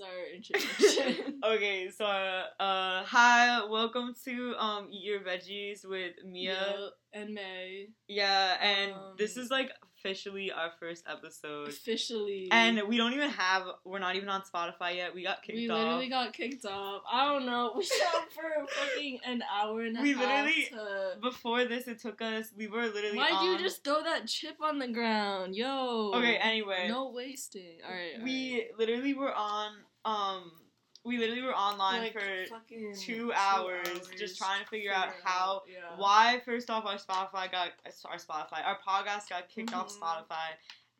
That's our introduction. okay, so uh, hi, welcome to um Eat Your Veggies with Mia. Yep, and May. Yeah, and this Um, is like officially our first episode. Officially. And we don't even have we're not even on Spotify yet. We got kicked we off. We literally got kicked off. I don't know. We sat for fucking an hour and a We half. literally- to- Before this it took us we were literally Why'd on you just throw that chip on the ground? Yo. Okay, anyway. No wasting. Alright. we literally were on um we literally were online Like, for fucking two hours, just trying to figure out how yeah. why first off our Spotify got our Spotify our podcast got kicked off Mhm. Spotify,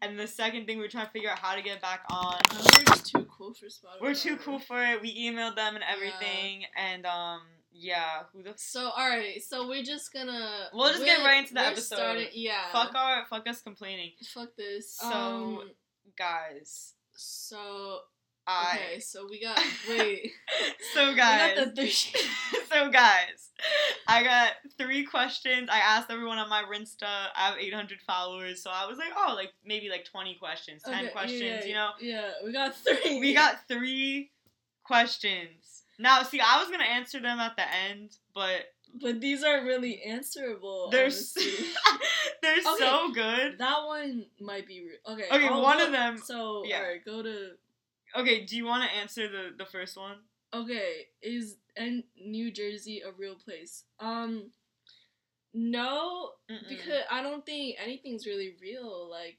and the second thing we are trying to figure out how to get back on. We're just too cool for Spotify. We're too cool for it. We emailed them and everything, and um yeah, who the f- So alright, so we're just gonna We'll just get right into the episode. starting- yeah. fuck our fuck us complaining, Fuck this. So, um, guys. so I okay, so we got wait. so guys. got three. so guys, I got three questions. I asked everyone on my Rinsta. I have 800 followers, so I was like, oh, like maybe like 20 questions, 10 Okay, questions, yeah, you know. Yeah, we got three. We got three questions. Now, see, I was gonna answer them at the end, but but these aren't really answerable. they're s- they're Okay. so good. that one might be re- okay. Okay, I'll one go- of them- So yeah. go to Okay, do you want to answer the the first one? okay. Is and New Jersey a real place? Um, no, Mm-mm. because I don't think anything's really real. Like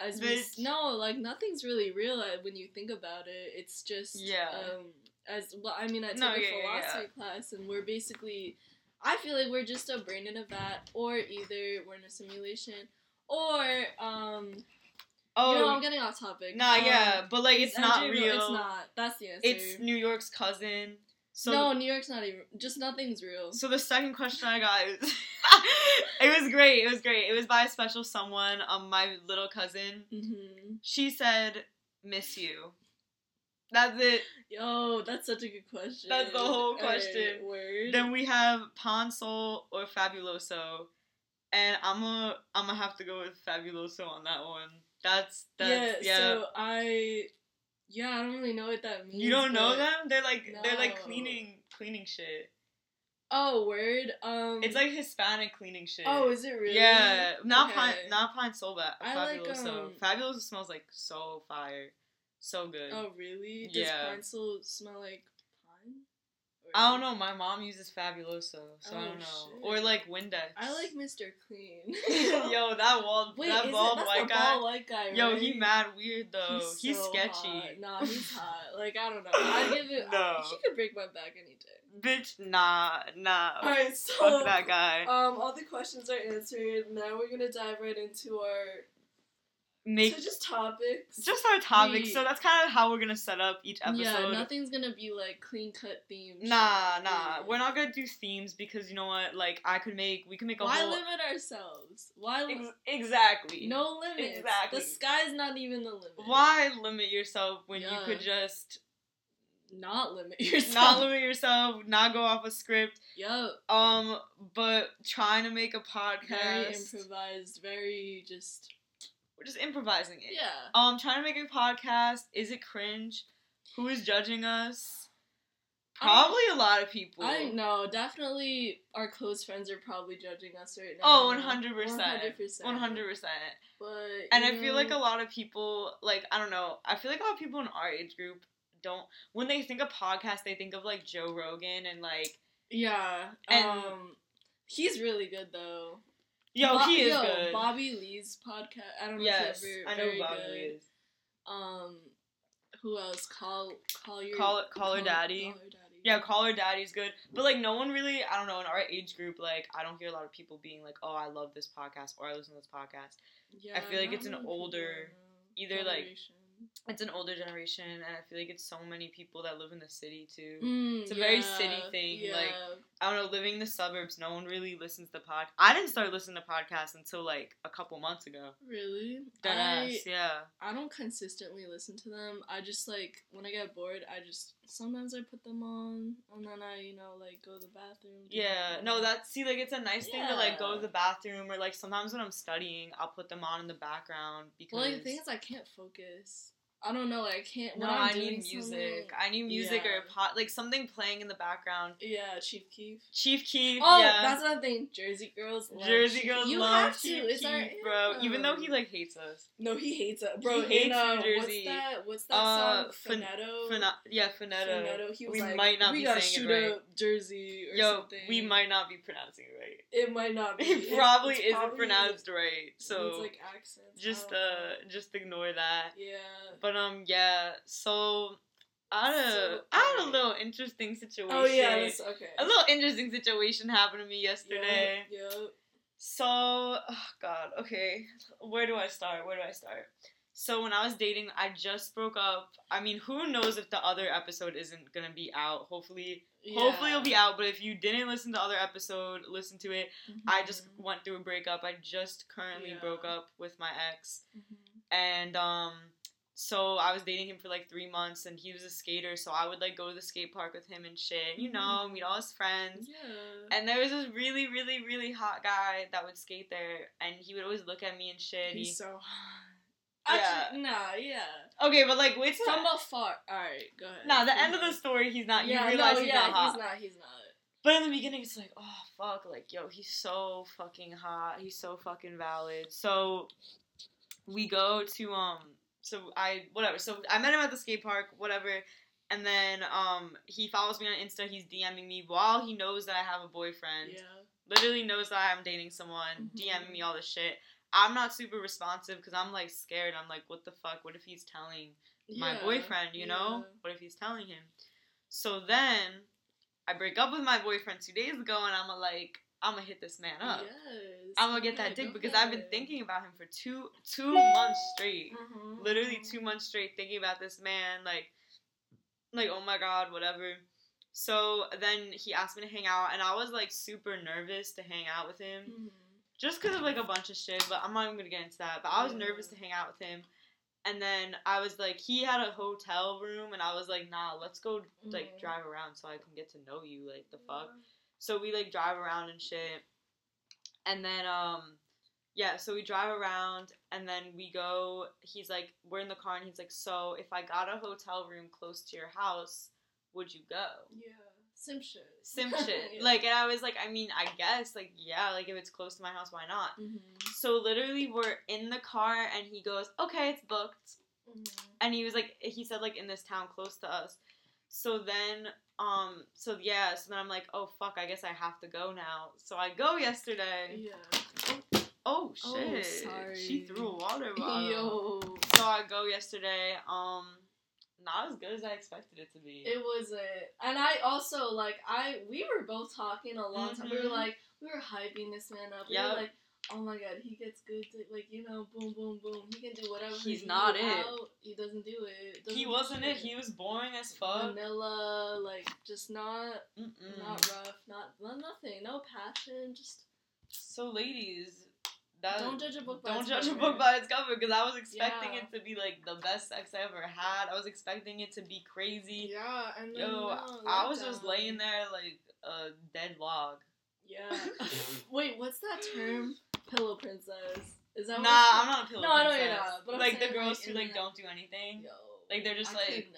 as we no, like nothing's really real uh, when you think about it. It's just Yeah. Um, as well, I mean, I took No, a yeah, yeah, yeah. philosophy class, and we're basically. I feel like we're just a brain in a vat, or either we're in a simulation, or um. Oh, you know, I'm getting off topic. nah, Um, yeah, but like it's is not NJ real. It's not. That's the answer. It's New York's cousin. So no, New York's not even. Just nothing's real. So the second question I got is it was great. It was great. It was by a special someone, um my little cousin. hmm She said, "Miss you." That's it. Yo, that's such a good question. That's the whole question. word. Then we have Pine-Sol or Fabuloso. And I'm a I'm gonna have to go with Fabuloso on that one. That's that's yeah, yeah. So I. Yeah, I don't really know what that means. you don't know them? They're like they're like cleaning cleaning shit. Oh, word. Um. It's like Hispanic cleaning shit. Oh, is it really? Yeah, not pine, Okay. not Pine-Sol but I like, fabuloso. um, fabuloso smells like so fire, so good. Oh, really? Does Yeah. pine still smell like pine? I don't know. My mom uses fabuloso, so I Oh, don't know. shit. Or like Windex. I like Mr. Clean. Yo, that bald, Wait, that bald it, white guy. bald white guy, Yo, right? he mad weird though. He's, so sketchy. hot. Nah, he's hot. Like I don't know. I give it. No. He could break my back any day. Bitch, nah, nah. All right, so Fuck that guy. um, all the questions are answered. Now we're gonna dive right into our Make so just topics. just our topics. We- So that's kind of how we're gonna set up each episode. Yeah, nothing's gonna be like clean cut themes. Nah, nah. We're not gonna do themes because you know what? Like I could make, we could make a Why whole. limit ourselves? Why li- Ex- exactly. no limits? Exactly. The sky's not even the limit. Why limit yourself when you could just not limit yourself? not limit yourself, not go off a script? Yo, Um, but trying to make a podcast. very improvised. Very just We're just improvising it. yeah. Um, trying to make a podcast. Is it cringe? Who is judging us? Probably a lot of people. I know, definitely our close friends are probably judging us right now. Oh, 100%. 100%. One hundred percent. But And I feel like a lot of people, like I don't know, I feel like a lot of people in our age group don't. When they think of podcast, they think of like Joe Rogan and like, Yeah. and- um he's really good though. Yo, Bo- he is yo, good. Bobby Lee's podcast. I don't know yes, if you've ever I know very Bobby good. Lee is. Um who else? Call call your Call it- call her daddy. Call her daddy. Yeah, Call Her Daddy's good, but like no one really, I don't know, in our age group, like I don't hear a lot of people being like, oh, I love this podcast or I listen to this podcast. Yeah, I feel like it's an older- either, like, Generation. It's an older generation, and I feel like it's so many people that live in the city too. Mm, It's a very city thing, like. I don't know, living in the suburbs, no one really listens to pod. I didn't start listening to podcasts until like a couple months ago. really, Dead I ass, yeah. I don't consistently listen to them. I just like when I get bored, I just sometimes I put them on and then I you know like go to the bathroom. Yeah, my- no, that's see, like it's a nice thing to like go to the bathroom or like sometimes when I'm studying, I'll put them on in the background because Well, like, the thing is, I can't focus. I don't know. I can't. No, I need music. something- I need music or Yeah. a pot, like something playing in the background. Yeah, Chief Keef. Chief Keef. Oh, yeah. that's another thing. Jersey girls. Love Jersey Chief- girls you love have to. Chief It's our Keef, bro. Even though he like hates us. No, he hates it, bro. He hates in, uh, New Jersey. What's that? What's that Uh, song? Fin- Faneto. Fina- yeah, Faneto. Faneto. He was We like, might not we be gotta saying shoot it right. up Jersey or Yo, something. we might not be pronouncing it right. It might not be. It probably it's isn't probably- pronounced right. it's So like accents. Just uh just ignore that. Yeah. But um yeah, so I had a So, I had a little interesting situation. Oh yeah. That's okay. a little interesting situation happened to me yesterday. Yeah. yeah. So, oh God, okay. Where do I start? Where do I start? So when I was dating, I just broke up. I mean, who knows if the other episode isn't gonna be out? Hopefully, hopefully it'll be out. But if you didn't listen to the other episode, listen to it. I just went through a breakup. I just currently Yeah. broke up with my ex, Mhm. and um, so I was dating him for like three months, and he was a skater. So I would like go to the skate park with him and shit. You know, Mhm. meet all his friends. Yeah. And there was this really, really, really hot guy that would skate there, and he would always look at me and shit. He's He, so hot. Yeah. Nah, yeah. okay, but like, wait, From far. Alright, go ahead. Nah, the end of the story, he's not. yeah, you realize no, he's yeah, not hot. he's not. He's not. But in the beginning, it's like, oh fuck, like yo, he's so fucking hot. He's so fucking valid. So we go to um, so I whatever. So I met him at the skate park, whatever. And then um, he follows me on Insta. He's DMing me while he knows that I have a boyfriend. Yeah. literally knows that I'm dating someone, Mhm. DMing me all this shit. I'm not super responsive because I'm like scared. I'm like, what the fuck? What if he's telling my Yeah, boyfriend, you know? yeah. What if he's telling him? So then I break up with my boyfriend two days ago and I'm like, I'm gonna hit this man up. Yes. I'm gonna get Yeah, that dick because I've been thinking about him for two two months straight. Mhm, Literally mhm. two months straight thinking about this man, like like oh my god, whatever. So then he asked me to hang out and I was like super nervous to hang out with him Mhm. just because of like a bunch of shit, but I'm not even gonna get into that. But I was Yeah. nervous to hang out with him, and then I was like, he had a hotel room, and I was like, nah, let's go like Mhm. drive around so I can get to know you, like the fuck. So we like drive around and shit, and then um, yeah, so we drive around, and then we go. He's like, we're in the car, and he's like, so if I got a hotel room close to your house, would you go? Yeah. Sim shit. Sim shit. Yeah. Like, and I was like, I mean, I guess, like, yeah, like if it's close to my house, why not? Mhm. So literally, we're in the car, and he goes, "Okay, it's booked." Mhm. And he was like, he said like in this town close to us. So then, um, so yeah, so then I'm like, oh fuck, I guess I have to go now. So I go yesterday. Yeah. Oh Oh, shit, sorry. she threw a water bottle. Yo. So I go yesterday. Um, not as good as I expected it to be. It was it, and I also like I we were both talking a long time. We were Mhm. like we were hyping this man up. We Yep. were like, oh my god, he gets good. To, like you know, boom, boom, boom. He can do whatever. He's he not do it. Out, he doesn't do it. Doesn't he wasn't it. shit. He was boring as fuck. vanilla, like just not Mm-mm. not rough, not not nothing, no passion. Just So ladies, that don't judge a book. By Don't its judge a cover. book by its cover because I was expecting Yeah. it to be like the best sex I ever had. I was expecting it to be crazy. Yeah, and then Yo, no, I was just laying there like a dead log. Yeah. Wait, what's that term? Pillow princess. Is that Nah, I'm not a pillow princess. No, I know princess. you're not, but I'm like the girls who like don't do anything. Yo, Like, they're just, I like-.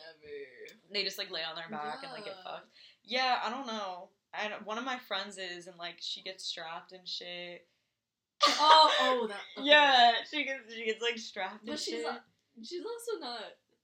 They just like lay on their back and like get fucked. Yeah, I don't know. And one of my friends is, and like she gets strapped and shit. Oh, oh, that. okay. Yeah, she gets she gets like strapped but and she's shit. not, she's also not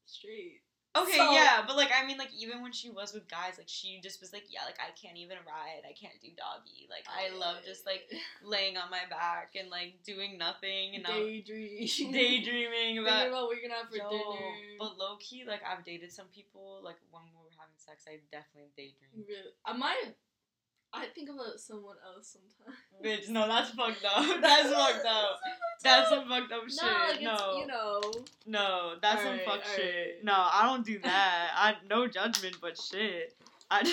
straight. Okay, So- yeah, but like I mean, like even when she was with guys, like she just was like, yeah, like I can't even ride, I can't do doggy. Like I love just like laying on my back and like doing nothing and daydreaming, daydreaming about. about what you're gonna have for Yo, dinner. but low key, like I've dated some people. Like when we were having sex, I definitely daydream. Really, I might. I think about someone else sometimes. Bitch, no, that's fucked up. That's fucked up. That's some fucked up shit. No, like no, it's you know. no, that's some fuck shit. alright. No, I don't do that. I no judgment, but shit. I.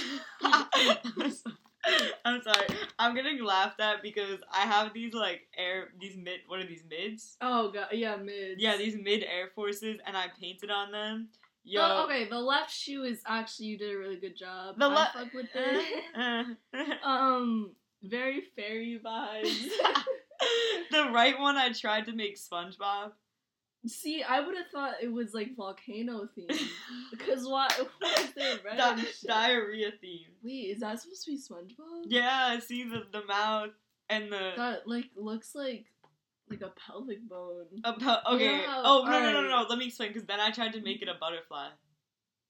I'm sorry. I'm getting laughed at because I have these like air these mid what are these mids? Oh god, yeah, mid. Yeah, these mid Air Forces, and I painted on them. Yo. Okay, the left shoe is actually you did a really good job. The left fuck with it. um, very fairy vibes. the right one I tried to make SpongeBob. See, I would have thought it was like volcano themed. Because why? Is there red? Di- diarrhea theme. Wait, is that supposed to be SpongeBob? Yeah, see the the mouth and the. That like looks like like a pelvic bone. About, okay. how- oh no no no alright. no! Let me explain because then I tried to make it a butterfly.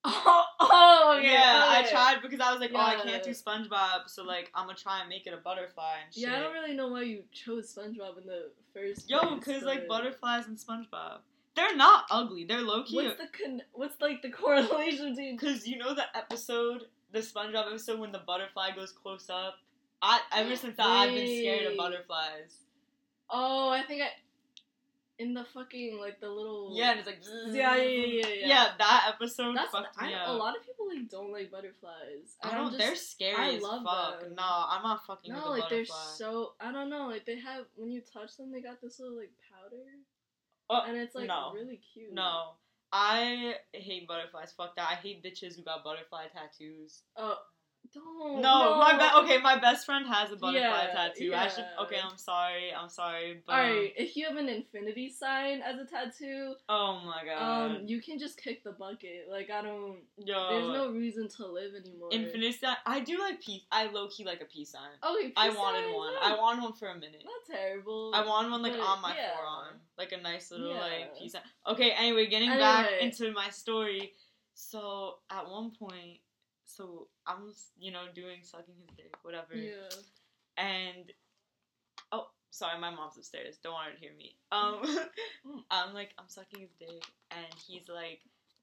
Oh, oh okay, yeah, I tried because I was like, oh, I can't do SpongeBob, so like I'm gonna try and make it a butterfly and shit. Yeah, I don't really know why you chose SpongeBob in the first. Yo, place, cause like butterflies and SpongeBob, they're not ugly. They're low key. What's the con- What's like the correlation between? Cause you know the episode, the SpongeBob episode when the butterfly goes close up. I ever since that I've been scared of butterflies. Oh, I think I. In the fucking like the little. Yeah, and it's like Yeah, yeah, yeah, yeah. yeah. Yeah, that episode That's fucked me a up. lot of people like don't like butterflies. I don't. just- they're scary I as love fuck. them. No, I'm not fucking No, a like they're so I don't know. Like they have when you touch them, they got this little like powder, Oh, and it's like no. really cute. No, I hate butterflies. Fuck that. I hate bitches who got butterfly tattoos. Oh, don't. No, my be- okay, my best friend has a butterfly Yeah, tattoo. I should. yeah. Okay, I'm sorry. I'm sorry, but All um, if you have an infinity sign as a tattoo, oh my god, um, you can just kick the bucket. Like I don't. yo, There's no reason to live anymore. Infinity sign. I do like peace. I low key like a peace sign. Okay, I wanted signs, one. yeah, I wanted one for a minute. Not terrible. I wanted one like but, on my yeah. forearm, like a nice little Yeah. like peace sign. Okay, anyway, getting back into my story. So at one point, so I was you know doing sucking his dick, whatever. Yeah. and oh sorry my mom's upstairs don't want her to hear me um i'm like i'm sucking his dick and he's like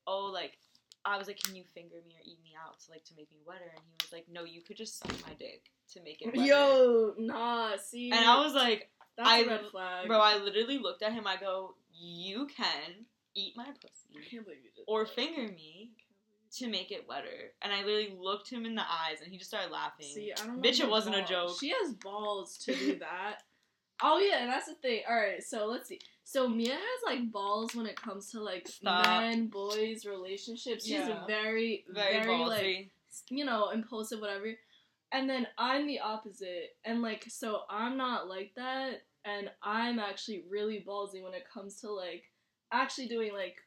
oh like i was like can you finger me or eat me out to like to make me wetter and he was like no you could just suck my dick to make it wetter. Yo, nah. See. and i was like that's I- a red flag. bro i literally looked at him i go you can eat my I pussy can't believe you did. or finger me to make it wetter and i literally looked him in the eyes and he just started laughing See, I don't know. Bitch, it wasn't a joke. She has balls to do that. oh yeah, and that's the thing. All right, so let's see. So Mia has like balls when it comes to like Stop. men, boys, relationships. She's Yeah. very, very, very, ballsy like you know impulsive, whatever. And then I'm the opposite, and like so I'm not like that, and I'm actually really ballsy when it comes to like actually doing like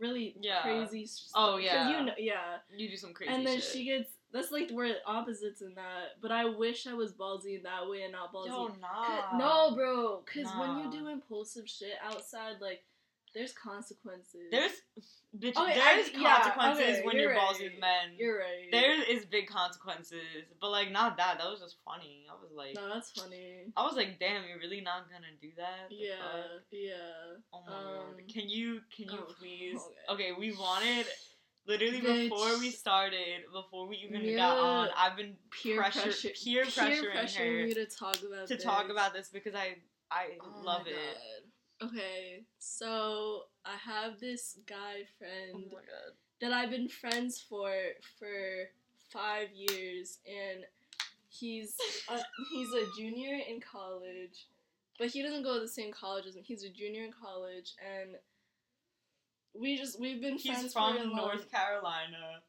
really Yeah. crazy. s- Oh, 'cause yeah. you know, yeah you do some crazy and then shit. she gets that's like we're opposites in that. But I wish I was ballsy in that way and not ballsy. Yo, 'Cause- nah. no, bro. Because when you do impulsive shit outside, like there's consequences. There's, bitch, Okay, there's I- yeah, consequences okay, when you're you're right. with men. You're right. There is big consequences, but like not that. That was just funny. I was like, No, that's funny. I was like, damn, you're really not gonna do that? The Yeah, fuck? yeah. Oh my Um, god. Can you, can you oh, please? okay. Okay, we wanted. Literally Bitch. before we started, before we even Yeah. got on, I've been Peer pressure, Peer pressure, peer pressuring pressuring her me to talk about to this. talk about this because I I Oh love my it. God. Okay, so I have this guy Oh friend god. that I've been friends for for five years, and he's a, he's a junior in college, but he doesn't go to the same college as me. He's a junior in college, and we just we've been friends He's for a from North Carolina.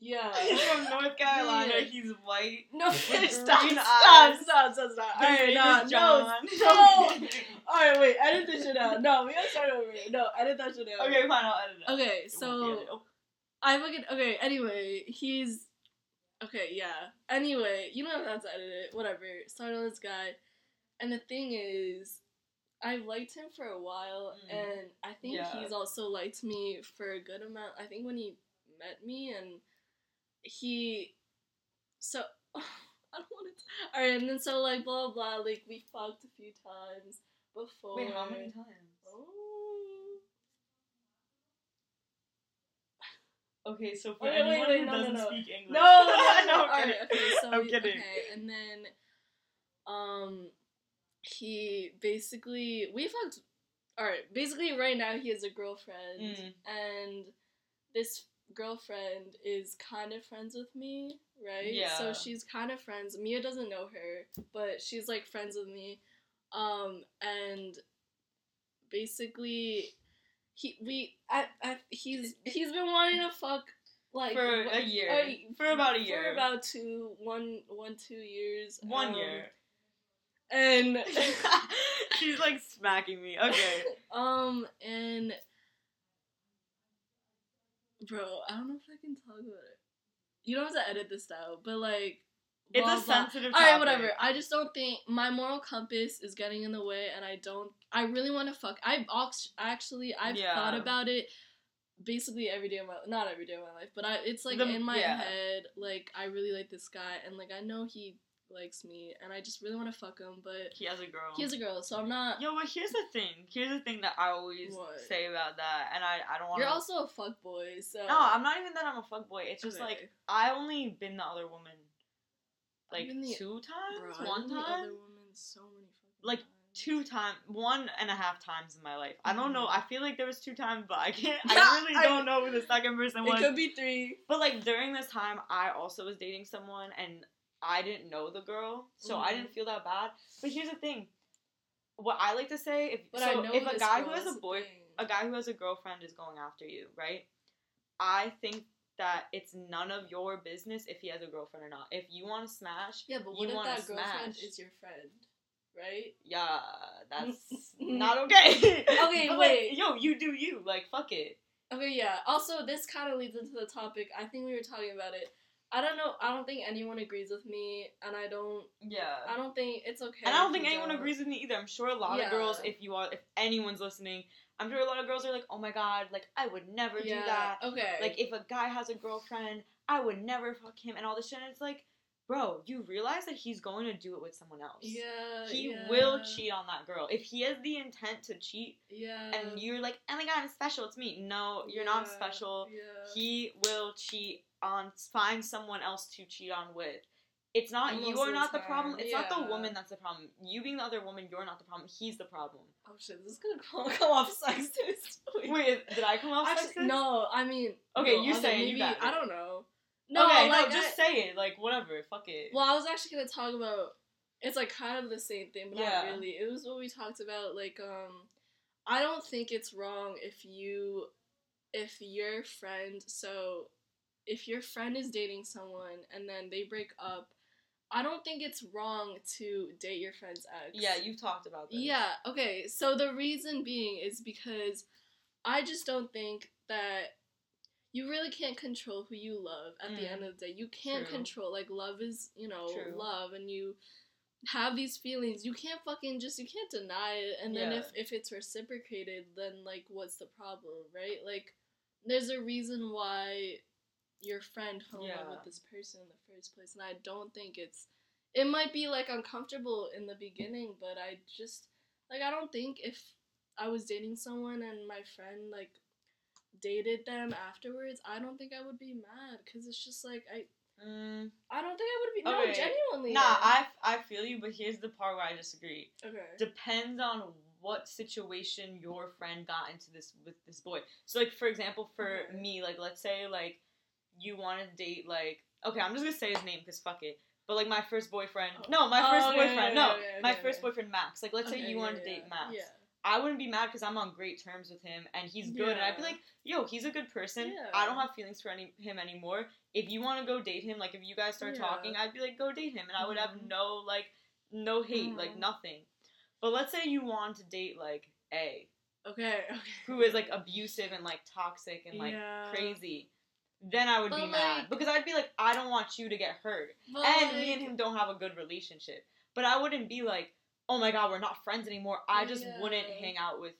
Yeah. He's from North Carolina. Yeah. He's white. No, stop, stop, eyes. stop, stop, stop. Alright, name nah, no, no. Alright, wait, edit this shit out. No, we gotta start over. No, edit that shit out. okay, fine. I'll edit it. Okay, so. I fucking okay. Anyway, he's okay. Yeah. Anyway, you don't have to edit it. Whatever. Started on this guy, and the thing is, I've liked him for a while, Mm. and I think Yeah. he's also liked me for a good amount. I think when he met me, and he, so I don't want to. All right, and then so like blah blah. Like we fucked a few times before. Wait, how many times? Oh. Okay, so for Wait, wait, anyone wait, who no, no, doesn't no. speak English, No, no, no. no, I'm kidding. okay, so I'm we- kidding. Okay, and then, um, he basically we fucked. All right, basically right now he has a girlfriend, Mm. and this girlfriend is kind of friends with me, right? Yeah. So she's kind of friends. Mia doesn't know her, but she's like friends with me, um, and basically. He we I, I he's he's been wanting to fuck like for a year, a- for about a year, for about two, one, one, two years. one um, year. And She's like smacking me. Okay. um, and bro, I don't know if I can talk about it. You don't have to edit this out, but like. It's a blah. sensitive All right, whatever. I just don't think my moral compass is getting in the way, and I don't. I really want to fuck. I've actually I've Yeah. thought about it, basically every day of my not every day of my life, but I it's like The- in my yeah. head. Like I really like this guy, and like I know he likes me, and I just really want to fuck him, but He has a girl. he has a girl, so I'm not. Yo, but here's the thing. Here's the thing that I always What? say about that, and I, I don't want You're also a fuck boy, so No, I'm not even that I'm a fuck boy. It's just Okay. like I only been the other woman, like the- two times, Bro, one time, other woman so many Like, times. two times, one and a half times in my life. I don't know. Mhm. I feel like there was two times, but I can't. Yeah, I really I- don't know who the second person It was. could be three. But like during this time, I also was dating someone, and I didn't know the girl, so I Mhm. didn't feel that bad. But here's the thing. What I like to say, if But so, I know if a guy who has a boy, a guy who has a girlfriend is going after you, right? I think that it's none of your business if he has a girlfriend or not. If you want to smash, Yeah, but you what if that girlfriend smash. is your friend, right? yeah, that's not okay. Okay, But, like, wait. yo, you do you. Like, fuck it. Okay, yeah. Also, this kind of leads into the topic. I think we were talking about it. I don't know. I don't think anyone agrees with me, and I don't. Yeah. I don't think it's okay. And I don't think anyone don't. agrees with me either. I'm sure a lot Yeah. of girls, if you are, if anyone's listening, I'm sure a lot of girls are like, oh my god, like I would never Yeah. do that. Okay. Like if a guy has a girlfriend, I would never fuck him and all this shit. And it's like, bro, you realize that he's going to do it with someone else. yeah. He yeah, will cheat on that girl. If he has the intent to cheat Yeah. and you're like, oh my god, I'm special, it's me. No, you're not special. Yeah. He will cheat on, find someone else to cheat on with. It's not Most you are not the problem. It's not the woman that's the problem. You being the other woman, you're not the problem. He's the problem. oh shit! This is gonna come, come off sexist. Wait, did I come off Actually, sexist? no. I mean. Okay, no, you say it, maybe-. I don't know. No, okay, like, no, just I- say it. Like whatever. Fuck it. Well, I was actually gonna talk about. It's like kind of the same thing, but Yeah. not really. It was what we talked about. Like, um, I don't think it's wrong if you, if your friend, so, if your friend is dating someone and then they break up, I don't think it's wrong to date your friend's ex. yeah, you've talked about this. Yeah, okay. So the reason being is because I just don't think that you really can't control who you love at the Mm. end of the day. You can't True. control like love is, you know, True. love and you have these feelings. You can't fucking just you can't deny it and then Yeah. if if it's reciprocated, then like what's the problem, right? Like there's a reason why your friend fell in love Yeah. with this person in the first place and I don't think it's it might be like uncomfortable in the beginning, but I just like I don't think if I was dating someone and my friend like dated them afterwards, I don't think I would be mad because it's just like I Mm, I don't think I would be no Okay. genuinely. nah, I I feel you, but here's the part where I disagree. okay Depends on what situation your friend got into this with this boy. So like for example, for Okay. me, like let's say like you want to date like okay, I'm just gonna say his name because fuck it. But like my first boyfriend, Oh. no, my Oh, first okay, boyfriend, okay, no, okay, my first boyfriend Max. Like let's say Okay, you wanted yeah, to date Max. Yeah. I wouldn't be mad because I'm on great terms with him and he's good, and I'd be like, "Yo, he's a good person. Yeah. I don't have feelings for any him anymore. If you want to go date him, like if you guys start Yeah. talking, I'd be like, go date him, and I would have Mhm. no like, no hate, like Mhm. nothing. But let's say you want to date like A, Okay. Okay. who is like abusive and like toxic and like Yeah. crazy. Then I would be But, mad because I'd be like, I don't want you to get hurt, But, and me and him don't have a good relationship. But I wouldn't be like, oh my god, we're not friends anymore. I just wouldn't Yeah. hang out with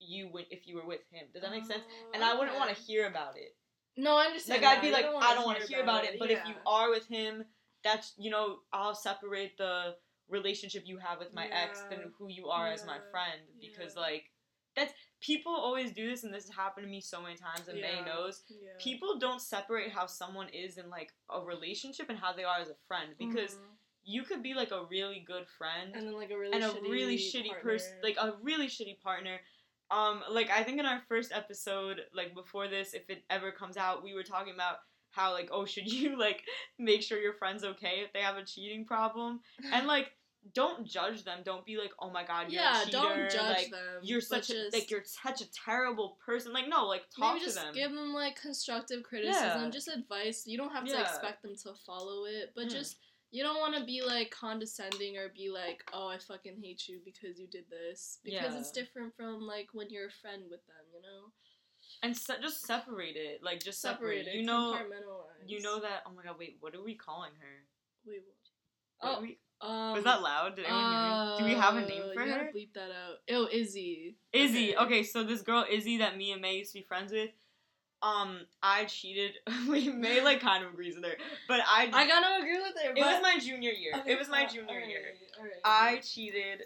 you when, if you were with him. Does that make sense? Oh, And I wouldn't want to hear about it. No, I understand. Like I'd be You like, I don't want to hear about it. But if you are with him, that's you know, I'll separate the relationship you have with my ex than who you are as my friend because Yeah. like that's people always do this and this has happened to me so many times and May Yeah. knows Yeah. people don't separate how someone is in like a relationship and how they are as a friend because Mhm. you could be like a really good friend and then like a really and a shitty really shitty person like a really shitty partner um like i think in our first episode like before this if it ever comes out we were talking about how like oh should you like make sure your friend's okay if they have a cheating problem and like don't judge them don't be like oh my god you're yeah, a cheater don't judge like them. you're such a just, like you're such a terrible person like no like talk maybe to just them give them like constructive criticism, Yeah. just advice. You don't have to Yeah. expect them to follow it, but Mm. just you don't want to be like condescending or be like, "Oh, I fucking hate you because you did this," because it's different from like when you're a friend with them, you know. and se- just separate it, like just separate. Separate it. You know, you know that. Oh my god, wait, what are we calling her? Wait, What what? are we- Oh, um, was that loud? Did anyone hear me? Do we have a name uh, for you her? bleep that out. Oh, Izzy. Izzy. Okay, so this girl Izzy that me and May used to be friends with. Um, I cheated. we May like kind of agrees with her, but I. I gotta agree with her. it was my junior year. Okay, it was my uh, junior alright, year. alright, I cheated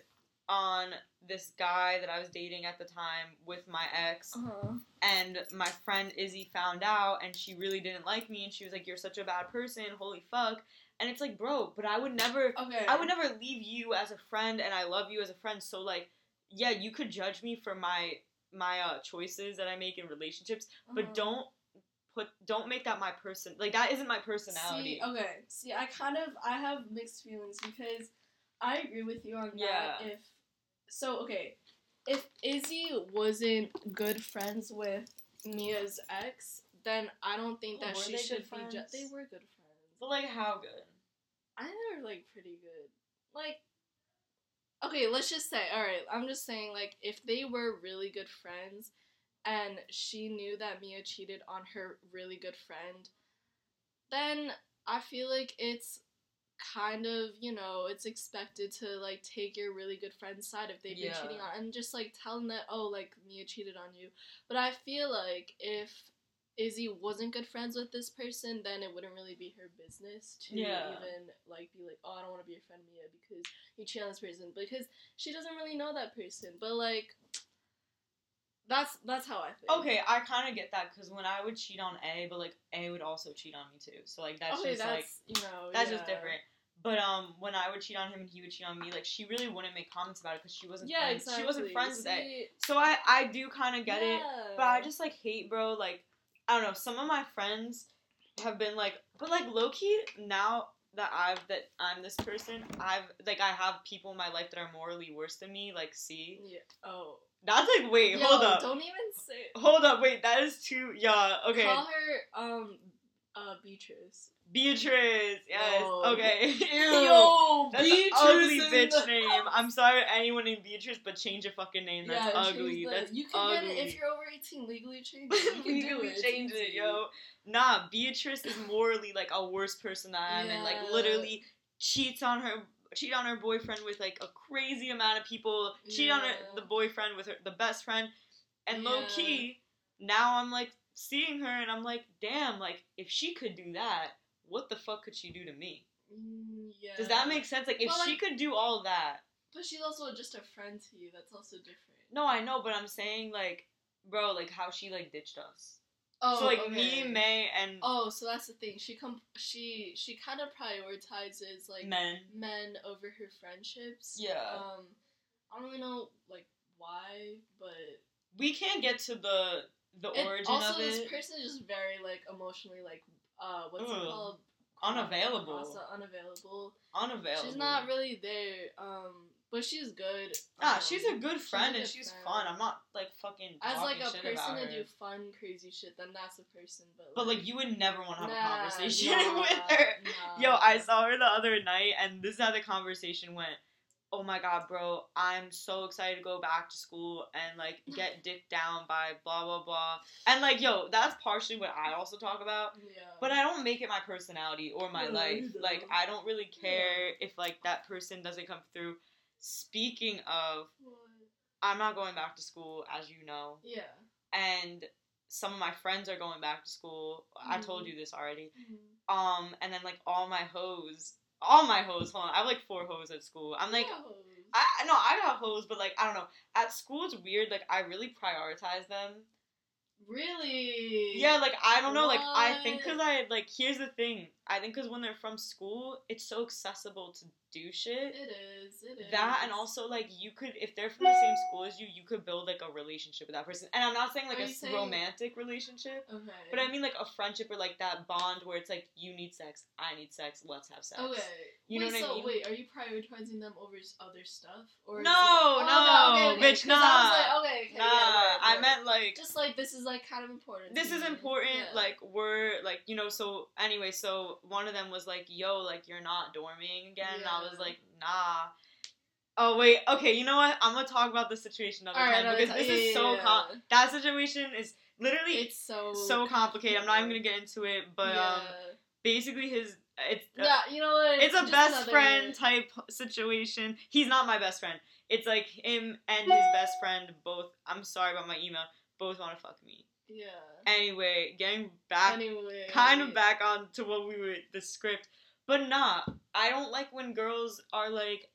on this guy that I was dating at the time with my ex, Uh-huh. and my friend Izzy found out, and she really didn't like me, and she was like, "You're such a bad person. Holy fuck!" And it's like, bro, but I would never. Okay. I would never leave you as a friend, and I love you as a friend. So like, yeah, you could judge me for my my uh, choices that I make in relationships, but Uh-huh. don't put don't make that my person. Like that isn't my personality. See, okay. See, I kind of I have mixed feelings because I agree with you on that. Yeah. If so, okay, if Izzy wasn't good friends with Mia's ex, then I don't think that she should be. Ju- they were good friends. But like, how good? I think they were like pretty good. Like, okay, let's just say, all right. I'm just saying, like, if they were really good friends, and she knew that Mia cheated on her really good friend, then I feel like it's kind of you know it's expected to like take your really good friend's side if they've Yeah. been cheating on and just like tell them that oh like Mia cheated on you. But I feel like if Izzy wasn't good friends with this person, then it wouldn't really be her business to Yeah. even like be like, oh, I don't want to be your friend Mia because you cheat on this person because she doesn't really know that person. But like, that's that's how I think. Okay, I kind of get that because when I would cheat on A, but like A would also cheat on me too. So like that's okay, just that's like you know that's just different. But um, when I would cheat on him and he would cheat on me, like she really wouldn't make comments about it because she wasn't Yeah, friends. exactly. She wasn't friends with A. So I I do kind of get it. But I just like hate, bro. Like, I don't know. Some of my friends have been like, but like low key now that I've that I'm this person, I've like I have people in my life that are morally worse than me. Like, see, Yeah. Oh. that's like wait, Yo, hold up, Don't even say. hold up, wait, that is too yeah. Okay, Call her um uh Beatrice. Beatrice. Yes. Yo. Okay. Ew. Yo, That's an ugly bitch name. I'm sorry, anyone named Beatrice, but change your fucking name. That's Yeah, ugly. the- That's you can ugly. get it if you're over 18. Legally change it. You can do legally it. Change it, yo. Nah, Beatrice is morally like a worse person than I am, and like literally cheats on her, cheat on her boyfriend with like a crazy amount of people. Cheat on her, the boyfriend with her, the best friend, and low key. Now I'm like seeing her, and I'm like, damn, like if she could do that, what the fuck could she do to me? Mm, yeah. Does that make sense? Like if But, she like- could do all that. But she's also just a friend to you. That's also different. No, I know, but I'm saying like, bro, like how she like ditched us. Oh, so like okay. me, May, and Oh, so that's the thing. She com- she she kind of prioritizes like men. men over her friendships. Yeah. Um, I don't really know like why, but We can't get to the the origin also of it. Also, this person is just very like emotionally like uh what's it called Unavailable. Also unavailable. Unavailable. She's not really there. Um, but she's good. Ah, um, she's a good she's a friend and she's friend. fun. I'm not like fucking As like a person to do fun, crazy shit, then that's a person. But But like you would never want to have a conversation nah, with her. nah. Yo, I saw her the other night, and this is how the conversation went. Oh my god, bro, I'm so excited to go back to school and like get dicked down by blah blah blah. And like, yo, that's partially what I also talk about. Yeah. But I don't make it my personality or my Yeah, life. don't. Like I don't really care if like that person doesn't come through. Speaking of, What? I'm not going back to school, as you know, Yeah. and some of my friends are going back to school. I told Mhm. you this already. Mm-hmm. Um, and then like all my hoes, all my hoes. Hold on, I have like four hoes at school. I'm like, No. I no, I got hoes, but like I don't know. At school, it's weird. Like I really prioritize them. really. Yeah, like I don't know. Like I think because I like here's the thing. I think because when they're from school, it's so accessible to do shit. It is. It is. That and also like you could if they're from the same school as you, you could build like a relationship with that person. And I'm not saying like Are a saying- romantic relationship, Okay. but I mean like a friendship or like that bond where it's like you need sex, I need sex, let's have sex. Okay. You know wait, what I so mean? wait, are you prioritizing them over other stuff? Or No, it- oh, no, okay, okay, bitch, 'cause I was like, nah. okay, okay, Nah, yeah, word, I meant like just like this is like kind of important. this is important. Yeah. Like we're like you know. So anyway, so one of them was like, "Yo, like you're not dorming again." And I was like, "Nah." Oh wait, okay. You know what? I'm gonna talk about this situation another right, time another because time. this Yeah, is yeah, so yeah. com- that situation is literally It's so so complicated. I'm not even gonna get into it, but yeah. um, basically his it's yeah, you know what? it's a best another- friend type situation. He's not my best friend. It's like him and his best friend both. I'm sorry about my email. Both want to fuck me. Yeah. Anyway, getting back, Anyway. kind of back on to what we were the script, but nah. I don't like when girls are like,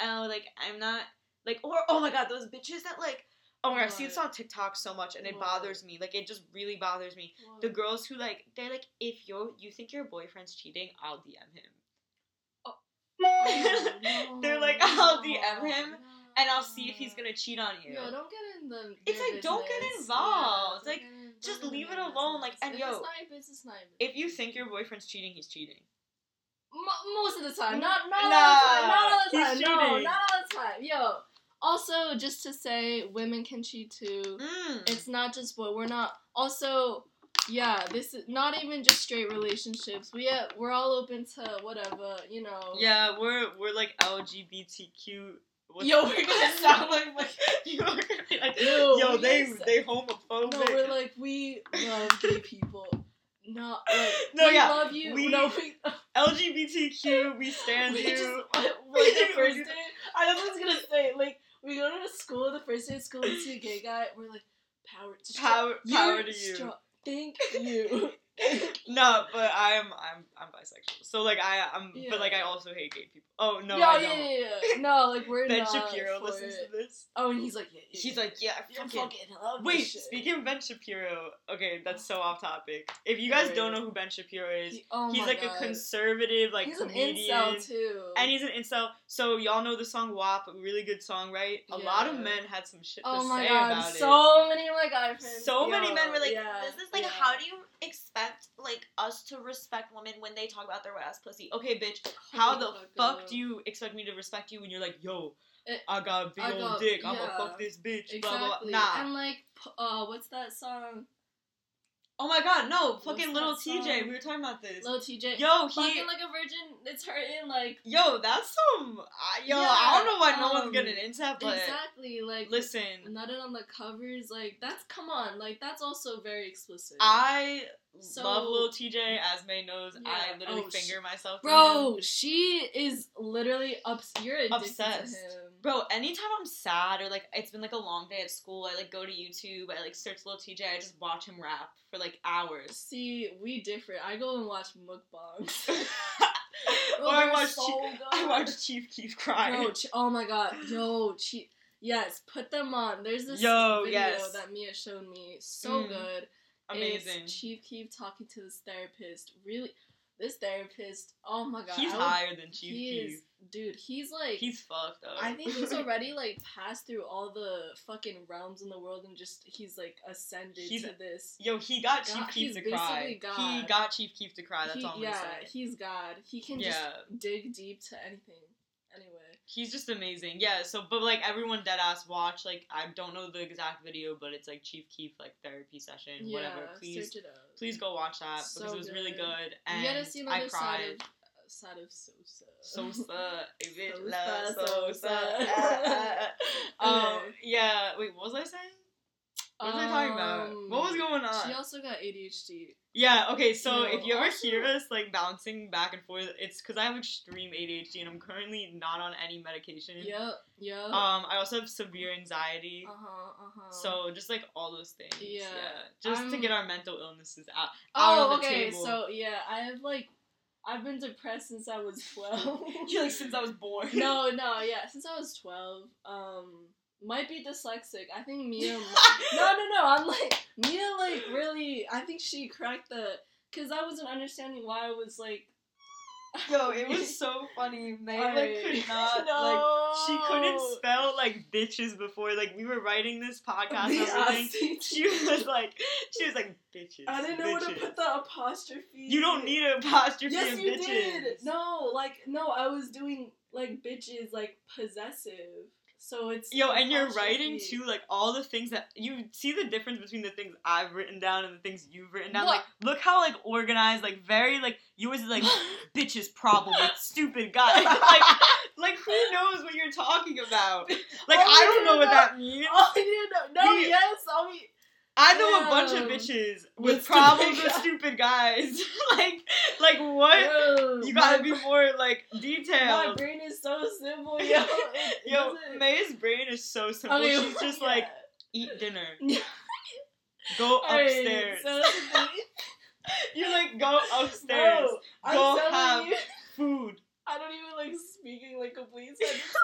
oh, like I'm not like, or oh my god, those bitches that like. Oh my god, I see this on TikTok so much, and it What? bothers me. Like, it just really bothers me. The girls who like, they're like, if you you think your boyfriend's cheating, I'll DM him. Oh, They're like, I'll DM him, no. And I'll see if he's gonna cheat on you. Yo, don't get in the. It's like, don't get involved. Yeah, Like, in- just leave it alone, like, business. and if yo, it's not your business, it's not your business. If you think your boyfriend's cheating, he's cheating. Mo- most of the time, not not Nah, all the time, not all the time, no, not all the time. Yo, also just to say, women can cheat too. Mm. It's not just boy. We're not. Also, yeah, this is not even just straight relationships. We uh, we're all open to whatever, you know. yeah, we're we're like LGBTQ. What's- Yo, we're gonna sound like like. you are gonna be like, Yo, yo, they gonna they homophobic. No, we're like we love gay people. Not like No, we yeah, love you. we- no, we, LGBTQ. We stand we you. just like the first day. I know what I was gonna say. Like we go to school the first day of school and see a gay guy. We're like power, to Power- You're power to you. strong. Thank you. No, but I'm I'm I'm bisexual. So like I I'm Yeah. but like I also hate gay people. Oh no, I yeah, don't. yeah, yeah. No, like we're Ben Shapiro listens it. to this. Oh, and he's like, yeah, yeah, He's like, yeah, You're fucking. fucking love this Wait, speaking of Ben Shapiro, okay, that's so off topic. If you guys don't know who Ben Shapiro is, He- oh he's like God. a conservative, like He's an comedian, incel too. and he's an incel. So y'all know the song WAP, a really good song, right? A lot of men had some shit to oh my say god, about it. so many of my guy friends. So many men were like, yeah, this is like yeah. how do you expect like us to respect women when they talk about their wet ass pussy? Okay, bitch, oh how the fuck, girl. Do you expect me to respect you when you're like, yo, I got a big I old got- dick, I'ma fuck this bitch, Exactly. blah blah blah. Nah. And like, uh, what's that song? Oh my god, no, fucking little song? Tjay, we were talking about this. Lil Tjay. Yo, he Fucking like a virgin. It's hurting. Like Yo, that's some. I yo, Yeah, I don't know why no um, one's getting into that, but exactly. Like listen, nutted on the covers. Like that's come on. Like that's also very explicit. I So- love Lil Tjay. As May knows, I literally Oh, finger myself. to him. Bro, she is literally ups. You're Obsessed. Bro, anytime I'm sad or like it's been like a long day at school, I like go to YouTube, I like search Lil Tjay, I just watch him rap for like hours. See, we different. I go and watch mukbangs. Bro, or I watch so Chief. I watch Chief Keef cry. Bro, ch- oh my god, yo, Chief. yes, put them on. There's this Yo, video yes. that Mia showed me. So Mm, good. Amazing. It's Chief Keef talking to this therapist. Really, this therapist. Oh my god, He's would- higher than Chief Keef. Dude. He's like, He's fucked up. I think he's already like passed through all the fucking realms in the world and just he's like ascended He's- to this. Yo, he got God, Chief Keef to cry. basically He got Chief Keef to cry. That's He- all I'm yeah, he's God. He can Yeah. just dig deep to anything. Anyway. He's just amazing. Yeah, so but like everyone dead ass watch, like I don't know the exact video, but it's like Chief Keef like therapy session, Yeah, whatever. Please search it out. please go watch that because it was really good. good. And you gotta see I another side cried. of uh, side of Sosa. Sosa, a bitch Sosa, love Sosa. Sosa. um, yeah. Wait, what was I saying? What was I talking about? Um, What was going on? She also got ADHD. Yeah, okay, so No, if you ever also- hear us like bouncing back and forth, it's because I have extreme ADHD and I'm currently not on any medication. Yep, yep. Um, I also have severe anxiety. uh huh, uh huh. So just like all those things. Yeah. Just to I'm- get our mental illnesses out, out oh, okay. table. So yeah, I have like, I've been depressed since I was twelve. You're like since I was born. no, no, yeah, since I was twelve. Um, might be dyslexic. I think Mia. no, no, no. I'm like Mia. Like really, I think she cracked the. Cause I wasn't understanding why I was like. Yo, it was so funny. May like could not no. like she couldn't spell like bitches before. Like we were writing this podcast and everything. She was like she was like bitches. I didn't know where to put the apostrophe. You don't need an apostrophe Yes, you bitches. did. No, like no, I was doing like bitches like possessive. So it's Yo, and you're writing too, like all the things that you see the difference between the things I've written down and the things you've written down. What? Like, look how like organized, like very like yours is like bitches problem with stupid guy. like, like who knows what you're talking about? Like All I don't know what that means. Oh, you know, no, yes, I mean, I know a bunch of bitches With with problems stupid with guys. stupid guys. like, like what? Yo, You gotta my- be more like My detailed. brain is so simple, yo. It, Yo, May's brain is so simple. Okay, She's just yeah. like eat dinner, go upstairs. so that's the thing. you like go upstairs, Bro, Go have- you, food. I don't even like speaking like a complete sentences.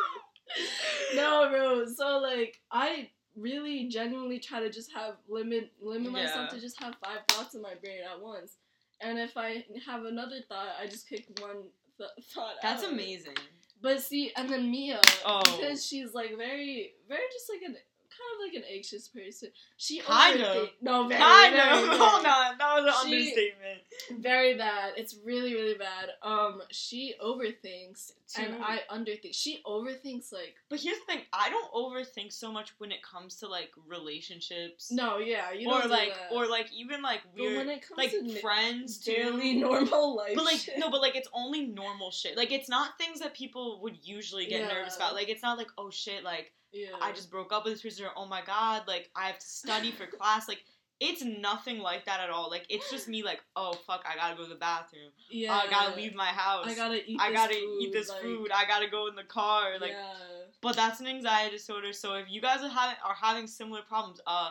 no, bro. So like, I really genuinely try to just have limit limit myself to just have five thoughts in my brain at once, and if I have another thought, I just kick one th- thought. Out. That's out. amazing. But see, and then Mia, Oh. because she's like very, very just like an kind of like an anxious person. She Kind of. No, very, Kind very, of. very. Hold on, that was an She- understatement. Very bad. It's really, really bad. Um, she overthinks and I underthink. She overthinks like But here's the thing: I don't overthink so much when it comes to like relationships, no, yeah, you or like, that. or like even like weird, it comes like to friends too. daily normal life, But like shit. no, but like it's only normal shit. Like it's not things that people would usually get nervous about. Like it's not like oh shit, like yeah, I just broke up with this person, or oh my god, like I have to study for class. Like it's nothing like that at all. Like it's just me, like oh fuck, I gotta go to the bathroom. yeah, I gotta leave my house. I gotta eat. I this gotta food, eat this like, food. I gotta go in the car. Like, yeah. but that's an anxiety disorder. So if you guys are having are having similar problems, uh,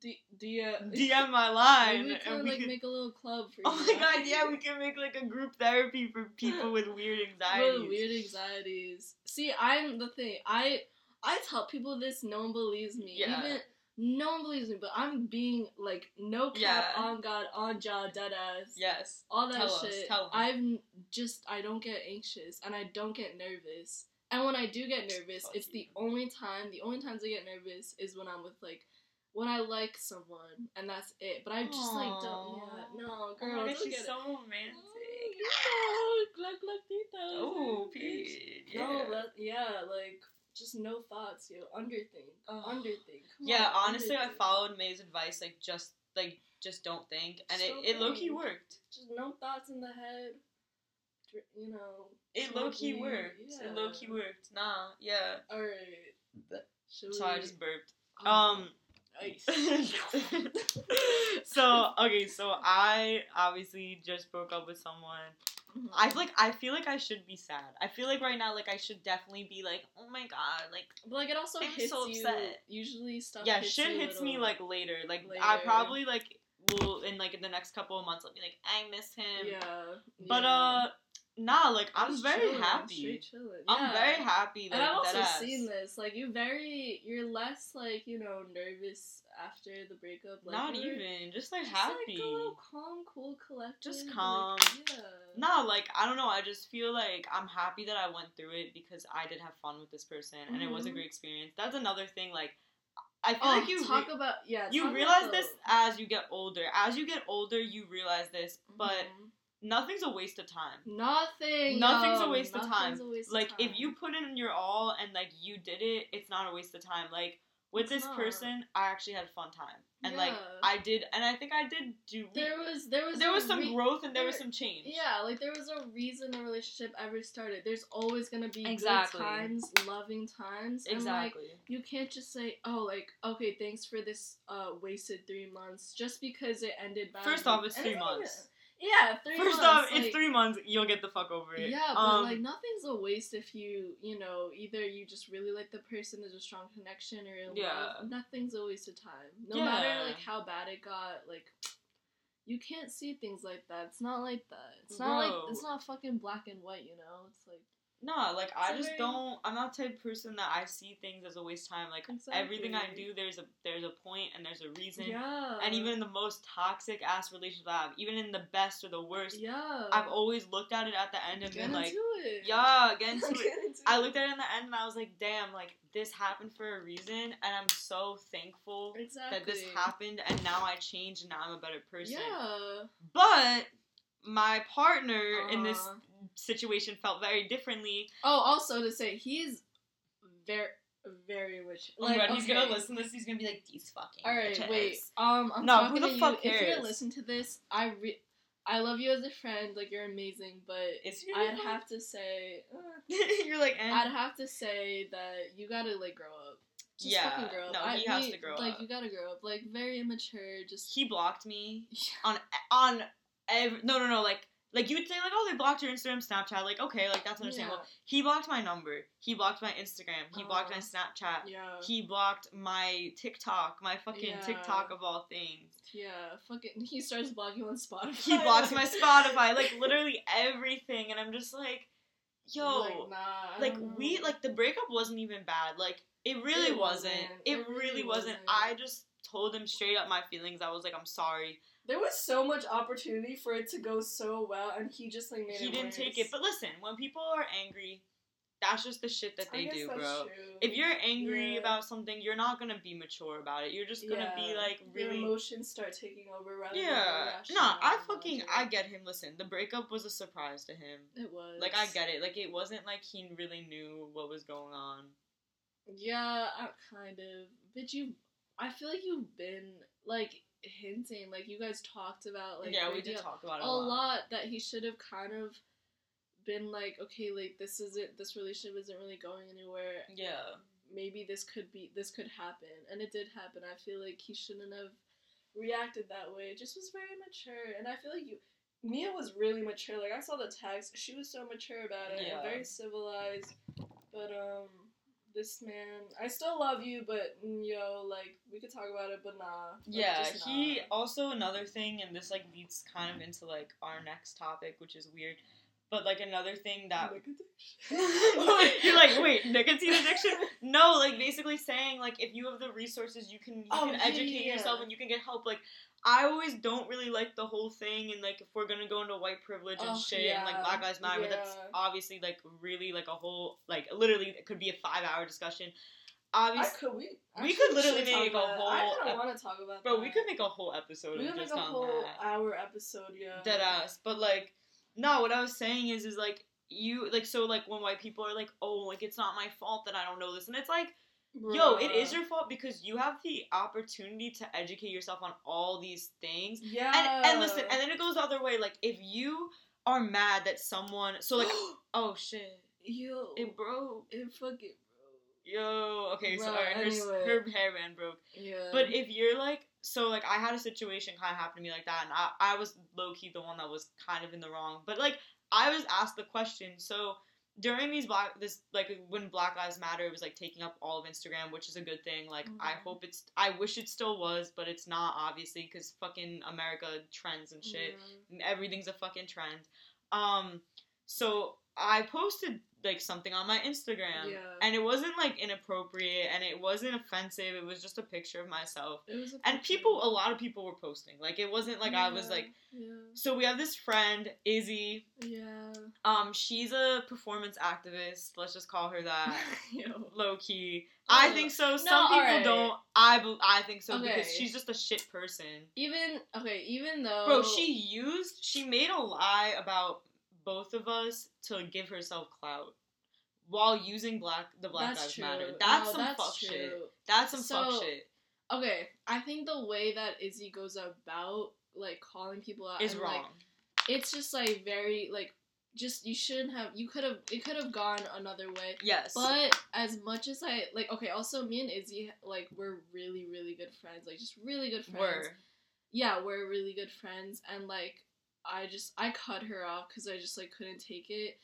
D- D- uh, DM my Maybe line, we and can we like make a little club for Oh you. my god, yeah, we can make like a group therapy for people with weird anxieties. With weird anxieties. See, I'm the thing. I I tell people this, no one believes me. Yeah. Even no one believes me, but I'm being like no cap Yeah. on God, on jaw, dead ass. Yes. All that Tell us, shit. I've n- just I don't get anxious and I don't get nervous. And when I do get nervous, it's the only time. The only times I get nervous is when I'm with like. When I like someone, and that's it. But I just like don't. Yeah, no, Oh girl, don't she's get so it. romantic. Oh, Gluck, gluck, tita. Oh. No, Yeah. but yeah, like just no thoughts, yo. Underthink, underthink. Come Yeah, on, honestly, I followed May's advice. Like, just like just don't think, and Just it, it low key worked. Just no thoughts in the head. You know. It low key worked. Yeah. It low key worked. Nah, yeah. All right. Sorry, I just burped. Oh, Um. Nice. so okay, so I obviously just broke up with someone. I feel like I feel like I should be sad. I feel like right now, like I should definitely be like, oh my god, like But like it also I'm hits so you. upset. Usually stuff. yeah, hits shit hits me like later. Like I probably like will in like in the next couple of months I'll be like, I miss him. Yeah. But yeah. uh, nah, like I'm very chilling, happy. straight chilling. I'm very happy. Like and I've also seen this. Like you very, you're less like you know nervous after the breakup. Like, Not even, just like just, happy. Like a little calm, cool, collected. Just like, calm. yeah. No, like I don't know. I just feel like I'm happy that I went through it because I did have fun with this person and it was a Mhm. great experience. That's another thing. Like I feel Oh, like you talk re- about yeah. you realize this as you get older. As you get older, you realize this, but Mhm. nothing's a waste of time. nothing. Nothing's a yo, waste of time. a waste of Like if you put in your all and like you did it, it's not a waste of time. Like with It's this not. person, I actually had a fun time, and like I did, and I think I did do. there was there was there was some re- growth and there was some change. Yeah, like there was a reason the relationship ever started. There's always gonna be Exactly. good times, loving times, and like you can't just say, "Oh, like okay, thanks for this uh wasted three months," just because it ended badly. First off, it's And three months. Yeah, three First months. off, like- it's three months. You'll get the fuck over it. Yeah, but Um, like nothing's a waste if you, you know, either you just really like the person, there's a strong connection, or Yeah. love. Nothing's a waste of time. No Yeah. matter like how bad it got, like you can't see things like that. It's not like that. It's not Bro. like it's not fucking black and white. You know, it's like No, like I just very- don't. I'm not the type of person that I see things as a waste of time. Like everything I do, there's a there's a point and there's a reason. yeah, And even in the most toxic ass relationship I have, even in the best or the worst, yeah, I've always looked at it at the end and get been like, it. yeah, against Get it. into I looked at it in the end and I was like, damn, like this happened for a reason, and I'm so thankful exactly that this happened, and now I changed, and now I'm a better person. Yeah, But my partner in this Uh-huh. Situation felt very differently. Oh, also to say he's very, very rich. Oh my god, he's gonna listen to this. He's gonna be like, these fucking. All right, bitches." wait. Um, I'm No, talking who the to fuck you. If you're listening to this, I re- I love you as a friend. Like you're amazing, but I'd have to say, uh, You're like, eh. I'd have to say that you gotta like grow up. Just Yeah, fucking grow up. no, I- he has to grow like, up. Like you gotta grow up. Like very immature. Just he blocked me on on every no no no like like you would say like oh they blocked your Instagram Snapchat like okay like that's understandable. He blocked my number. He blocked my Instagram. He blocked my. Snapchat. Yeah. He blocked my TikTok, my fucking Yeah. TikTok of all things. Yeah. Fucking. He starts blocking on Spotify. He blocks my Spotify, like literally everything, and I'm just like, yo, Like, nah. Like we like the breakup wasn't even bad. Like it really It wasn't. wasn't. It, It really, really wasn't. wasn't. I just told him straight up my feelings. I was like, I'm sorry. There was so much opportunity for it to go so well, and he just like made he it didn't worse. take it. But listen, when people are angry, that's just the shit that they do, that's bro. true. If you're angry Yeah. about something, you're not gonna be mature about it. You're just gonna be Yeah. like Your really. emotions start taking over rather than Yeah. your No, I fucking logic. I get him. Listen, the breakup was a surprise to him. It was Like I get it. Like it wasn't like he really knew what was going on. Yeah, I, kind of. But you, I feel like you've been like hinting, like you guys talked about, like yeah, we did talk about it a lot that he should have kind of been like, okay, like this isn't this relationship isn't really going anywhere. Yeah. Maybe this could be this could happen, and it did happen. I feel like he shouldn't have reacted that way. It just was very mature, and I feel like you. Mia was really mature. Like I saw the text, she was so mature about it, Yeah. very civilized. But um, this man, I still love you, but mm, yo, like we could talk about it, but nah. Like, Yeah, just he nah. also another thing, and this like leads kind of into like our next topic, which is weird. But like another thing that you're like, wait, nicotine addiction? No, like basically saying like if you have the resources, you can you Oh, can yeah, educate yeah, yourself and you can get help. Like I always don't really like the whole thing, and like if we're gonna go into white privilege and Oh, shit, and like Black Lives Matter, that's obviously like really like a whole like literally it could be a five hour discussion. I Obviously, could we. we could literally make a it. I whole kind of want to talk about bro, that. we could make a whole episode We of could make just a whole that. hour episode, yeah. dead ass. But like, no, what I was saying is, is like you like so like when white people are like, oh, like it's not my fault that I don't know this, and it's like, yo, it is your fault because you have the opportunity to educate yourself on all these things. Yeah. And and listen, and then it goes the other way. Like if you are mad that someone, so like, oh shit, yo, it broke. it fucking Yo, okay, so Bruh, alright, her, her hairband broke. yeah. But if you're like, so like I had a situation kind of happen to me like that, and I, I was low key the one that was kind of in the wrong. But like I was asked the question. So during these black this like when Black Lives Matter, it was like taking up all of Instagram, which is a good thing. Like I Mhm. hope it's, I wish it still was, but it's not obviously because fucking America trends and shit. Yeah. Everything's a fucking trend. Um, so I posted like something on my Instagram, Yeah. and it wasn't like inappropriate, and it wasn't offensive. It was just a picture of myself, It was a and people, a lot of people were posting. Like it wasn't like I was like. Yeah. So we have this friend Izzy. Yeah. Um, she's a performance activist. Let's just call her that. Low key, I Oh, think so. no, Some people alright. don't. I bel I think so because she's just a shit person. Even okay, even though Bro, she used she made a lie about both of us to give herself clout while using black the Black that's Lives. Matter. That's No, some that's fuck true. shit. That's some fuck shit. Okay, I think the way that Izzy goes about like calling people out Is and, wrong. Like, it's just like very like just you shouldn't have you could have it could have gone another way. yes. But as much as I like, okay, also me and Izzy like we're really really good friends, like just really good friends. Were. Yeah, we're really good friends, and like I just I cut her off because I just like couldn't take it,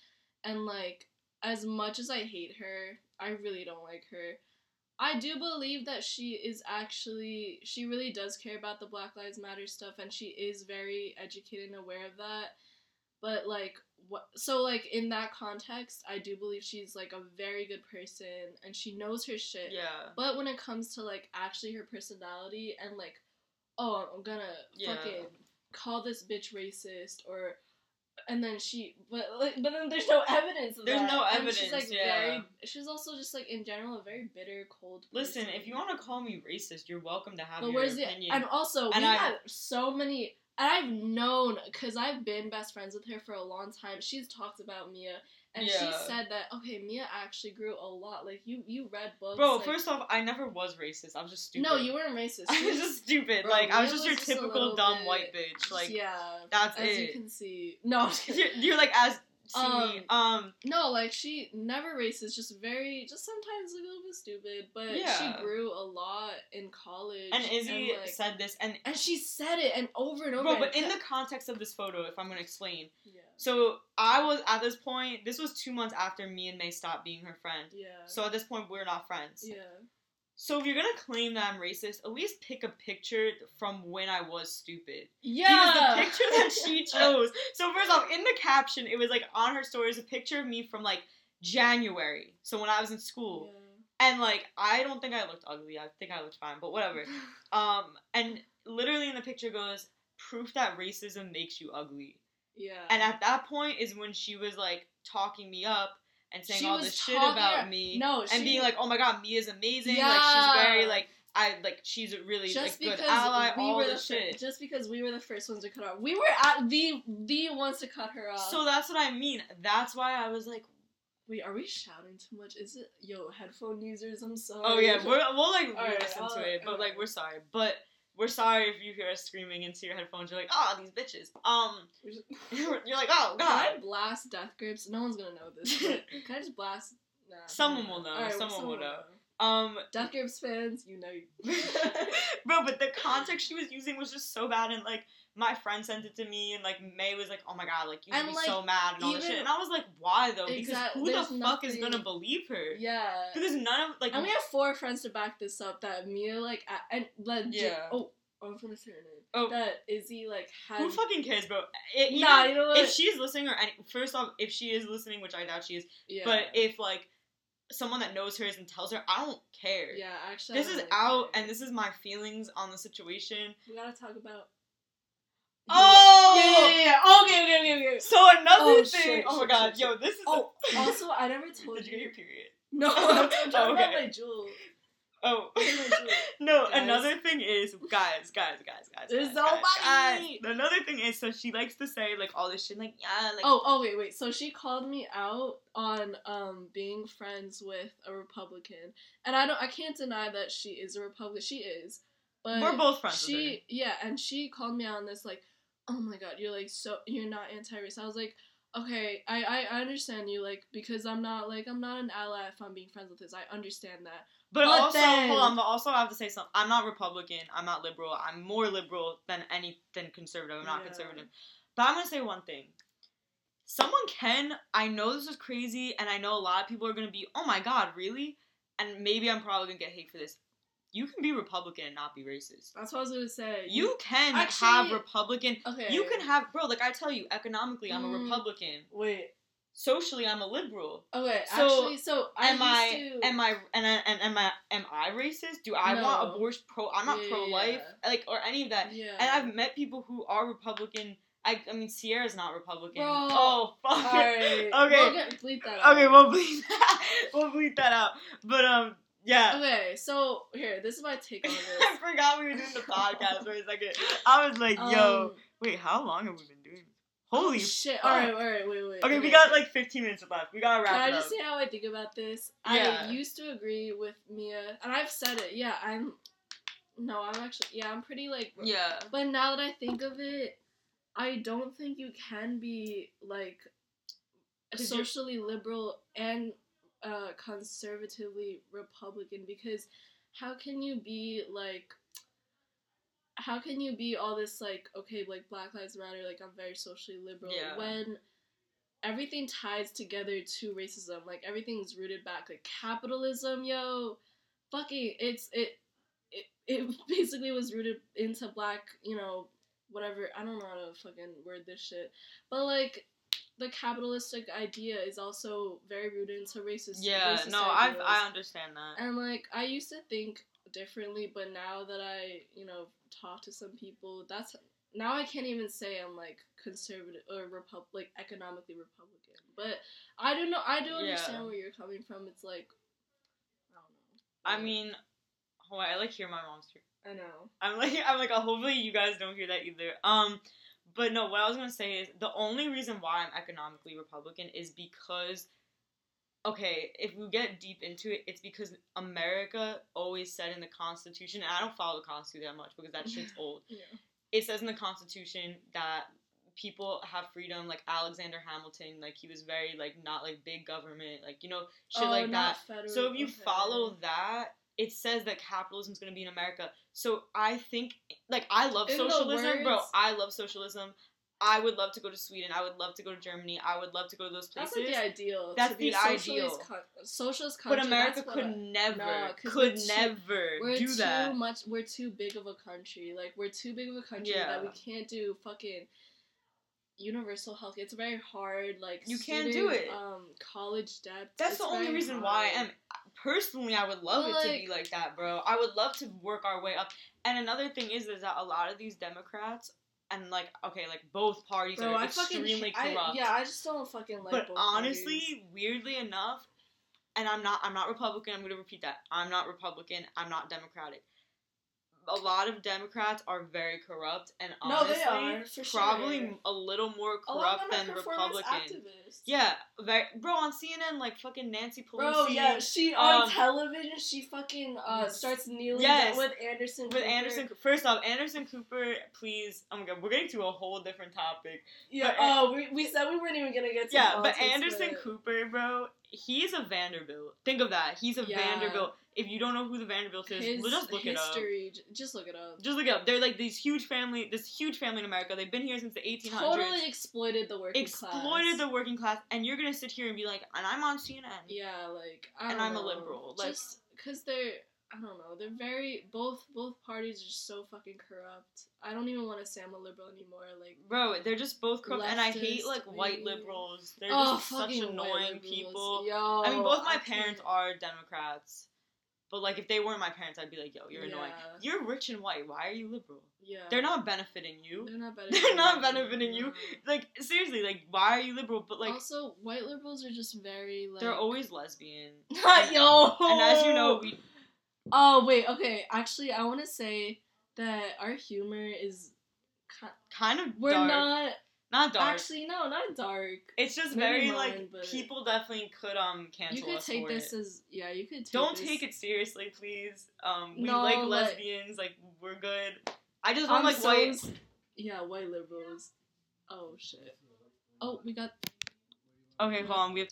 and like as much as I hate her, I really don't like her. I do believe that she is actually she really does care about the Black Lives Matter stuff, and she is very educated and aware of that. But like what so like in that context, I do believe she's like a very good person and she knows her shit. Yeah. But when it comes to like actually her personality and like, oh, I'm gonna Yeah. fucking call this bitch racist or, and then she, but like, but then there's no evidence. Of There's that. no And She's evidence, like yeah. very. She's also just like in general a very bitter, cold. Listen, if you want to call me racist, you're welcome to have But your where's the and also And we I- had so many. And I've known because I've been best friends with her for a long time. She's talked about Mia, and she said that okay, Mia actually grew a lot. Like you, you read books, Bro, like- first off, I never was racist. I was just stupid. No, you weren't racist. I was just stupid. Bro, like I was Mia just your just typical dumb bit- white bitch. Like yeah, that's as it. you can see. No, I'm just kidding. you're, you're like as See, Um, um, No, like she never racist, just very, just sometimes a little bit stupid. But Yeah. she grew a lot in college. and Izzy like, said this, and and she said it and over and over. bro, and but in the context of this photo, if I'm gonna explain, yeah, so I was at this point. This was two months after me and May stopped being her friend. yeah, So at this point, we're not friends. yeah, So if you're gonna claim that I'm racist, at least pick a picture from when I was stupid. yeah. Because the picture that she chose. So first off, in the caption, it was like on her stories a picture of me from like January. So when I was in school. And like I don't think I looked ugly. I think I looked fine, but whatever. Um and literally in the picture goes proof that racism makes you ugly. Yeah. And at that point is when she was like talking me up and saying She all this shit about me. no, and being like, "Oh my god, Mia's amazing. Like Yeah. she's very like I like she's a really just like good ally. we all were the shit." just because we were the first ones to cut her off, we were at the the ones to cut her off. So that's what I mean. That's why I was like, wait, are we shouting too much? Is it yo headphone users? I'm sorry. "Oh yeah, we're we'll like listen I'll- to it, but like we're sorry, but." We're sorry if you hear us screaming into your headphones. You're like, oh, these bitches. Um, you're like, oh Can I god. blast Death Grips? No one's gonna know this. But can I just blast? Nah, Someone will know, Alright, someone will know. Um, Death Grips fans, you know. You. bro, but the context she was using was just so bad, and like my friend sent it to me, and like May was like, "Oh my god, like you should And, be like, so mad and all this shit," and I was like, "Why though? Because who the fuck is gonna believe her? yeah. Because none of like And we have four friends to back this up. That Mia like a- and legit. Yeah. Oh, I was gonna say her name. Oh. That Izzy like had. who fucking cares, bro? It, Nah, you know what? if she's listening or any, first off, if she is listening, which I doubt she is, yeah. but if like someone that knows her is and tells her, I don't care. yeah, actually, This is really out, care. and this is my feelings on the situation. we gotta talk about. Oh, Yeah, yeah, yeah. Okay, okay, okay, okay. So another Oh, thing. shit, oh my shit, god, shit, yo, this is. Oh, also, I never told Did you get your period? No, I'm talking Oh, about my jewel. Oh. No, Guys. another thing is, guys, guys, guys, guys. There's guys, nobody. Guys. Another thing is, so she likes to say like all this shit, like yeah, like Oh, oh, wait, wait. So she called me out on um being friends with a Republican, and I don't, I can't deny that she is a Republican. She is, but we're both friends. with her. She, yeah, and she called me out on this like, oh my god, you're like so, you're not anti-race. I was like, okay, I, I, understand you like because I'm not like I'm not an ally if I'm being friends with this. I understand that. But, But also, then- hold on. But also, I have to say something. I'm not Republican. I'm not liberal. I'm more liberal than any than conservative. I'm not Yeah. conservative. But I'm gonna say one thing. Someone can. I know this is crazy, and I know a lot of people are gonna be, oh my god, really? And maybe I'm probably gonna get hate for this. You can be Republican and not be racist. That's what I was gonna say. You can have Republican. okay? You can have, bro. Like I tell you, economically, I'm a Mm. Republican. wait. Socially, I'm a liberal. Okay, So, actually, so I am I to, am I and I, and am I am I racist? Do I No. want abortion pro? I'm not Yeah, pro life, yeah. like or any of that. Yeah. And I've met people who are Republican. I I mean Sierra's not Republican. Bro. Oh fuck. Okay. We'll get, bleep that out. Okay, we'll bleep that. we'll bleep that out. But um, yeah. Okay, so here, this is my take on I forgot we were doing the podcast for a second. I was like, yo, Um, wait, how long have we been doing? this? Holy oh, shit! All right, all right, wait, wait. Okay, we got like 15 minutes left. We gotta wrap Can I up. just say how I think about this? Yeah. I used to agree with Mia, and I've said it. Yeah, I'm. No, I'm actually. Yeah, I'm pretty like. yeah. But now that I think of it, I don't think you can be like socially liberal and uh, conservatively Republican because how can you be like how can you be all this like okay like Black Lives Matter like I'm very socially liberal Yeah. when everything ties together to racism like everything's rooted back like capitalism yo fucking it's it it, it basically was rooted into black you know whatever I don't know how to fucking word this shit but like the capitalistic idea is also very rooted into racist Yeah, racist no, I. I understand that. And like I used to think differently, but now that I, you know, talk to some people, that's now I can't even say I'm like conservative or repub like economically Republican. But I don't know. I do understand Yeah. where you're coming from. It's like I don't know. I Yeah. mean, on, I like hear my mom's here. I know. I'm like I'm like oh, hopefully you guys don't hear that either. Um, but no, what I was gonna say is the only reason why I'm economically Republican is because. Okay, if we get deep into it, it's because America always said in the Constitution, and I don't follow the Constitution that much because that shit's old. Yeah. it says in the Constitution that people have freedom. Like Alexander Hamilton, like he was very like not like big government, like you know shit Oh, like that. So if you okay. follow that, it says that capitalism is going to be in America. So I think, like, I love In socialism, bro. I love socialism. I would love to go to Sweden. I would love to go to Germany. I would love to go to those That's places. like the ideal. That's the ideal. co- socialist but. America could I- never, Nah, could we're never We're do too that. much. We're too big of a country. Like we're too big of a country that we can't do fucking universal health. It's very hard. Like You can't do it. Um, college debt. That's the only reason why I hard. am. Personally, I would love But, it to be like that, bro. I would love to work our way up. And another thing is, is that a lot of these Democrats and like, okay, like both parties Bro, are I fucking extremely I, corrupt. yeah, I just don't fucking like. but honestly, parties. weirdly enough, and I'm not I'm not Republican, I'm gonna repeat that. I'm not Republican, I'm not Democratic. A lot of Democrats are very corrupt and No, honestly they are, probably sure. a little more corrupt than Republicans. activists. Yeah, very, bro on CNN like fucking Nancy Pelosi Bro, yeah, she on um, television. She fucking uh starts kneeling Yes. with Anderson. with Cooper. Anderson first off, Anderson Cooper, please oh my god, we're getting to a whole different topic. Yeah. but- oh, we, we said we weren't even gonna get to. Yeah, but Anderson Cooper, bro, he's a Vanderbilt. Think of that. He's a Yeah. Vanderbilt. If you don't know who the Vanderbilt is, His just look it up. history, just look it up. Just look it up. They're like these huge family, this huge family in America. They've been here since the 1800s. Totally exploited the working exploited class. Exploited the working class, and you're gonna sit here and be like, and I'm on CNN. Yeah, like And I'm a liberal, like- just because they're. I don't know. They're very both both parties are just so fucking corrupt. I don't even want to say I'm a liberal anymore. Like Bro, they're just both corrupt, and I hate Leftist, like white liberals. They're oh just such annoying people. Yo, I mean, both my I parents can't- are Democrats, but like if they weren't my parents, I'd be like, yo, you're annoying. You're rich and white. Why are you liberal? Yeah. They're not benefiting you. They're not better. They're not benefiting you. Like seriously, like why are you liberal? But like also, white liberals are just very like. they're always lesbian. Not Yo. And as you know, we Oh wait, okay. Actually, I want to say that our humor is. ki- kind of We're dark. not not dark. actually no, not dark. it's just maybe very like people definitely could um cancel You could us take this it. as yeah. You could take Don't this- take it seriously, please. Um, we No, like lesbians. Like we're good. I just I'm like so white. Yeah, white liberals. Oh shit. Oh, we got. Okay, hold on. We have.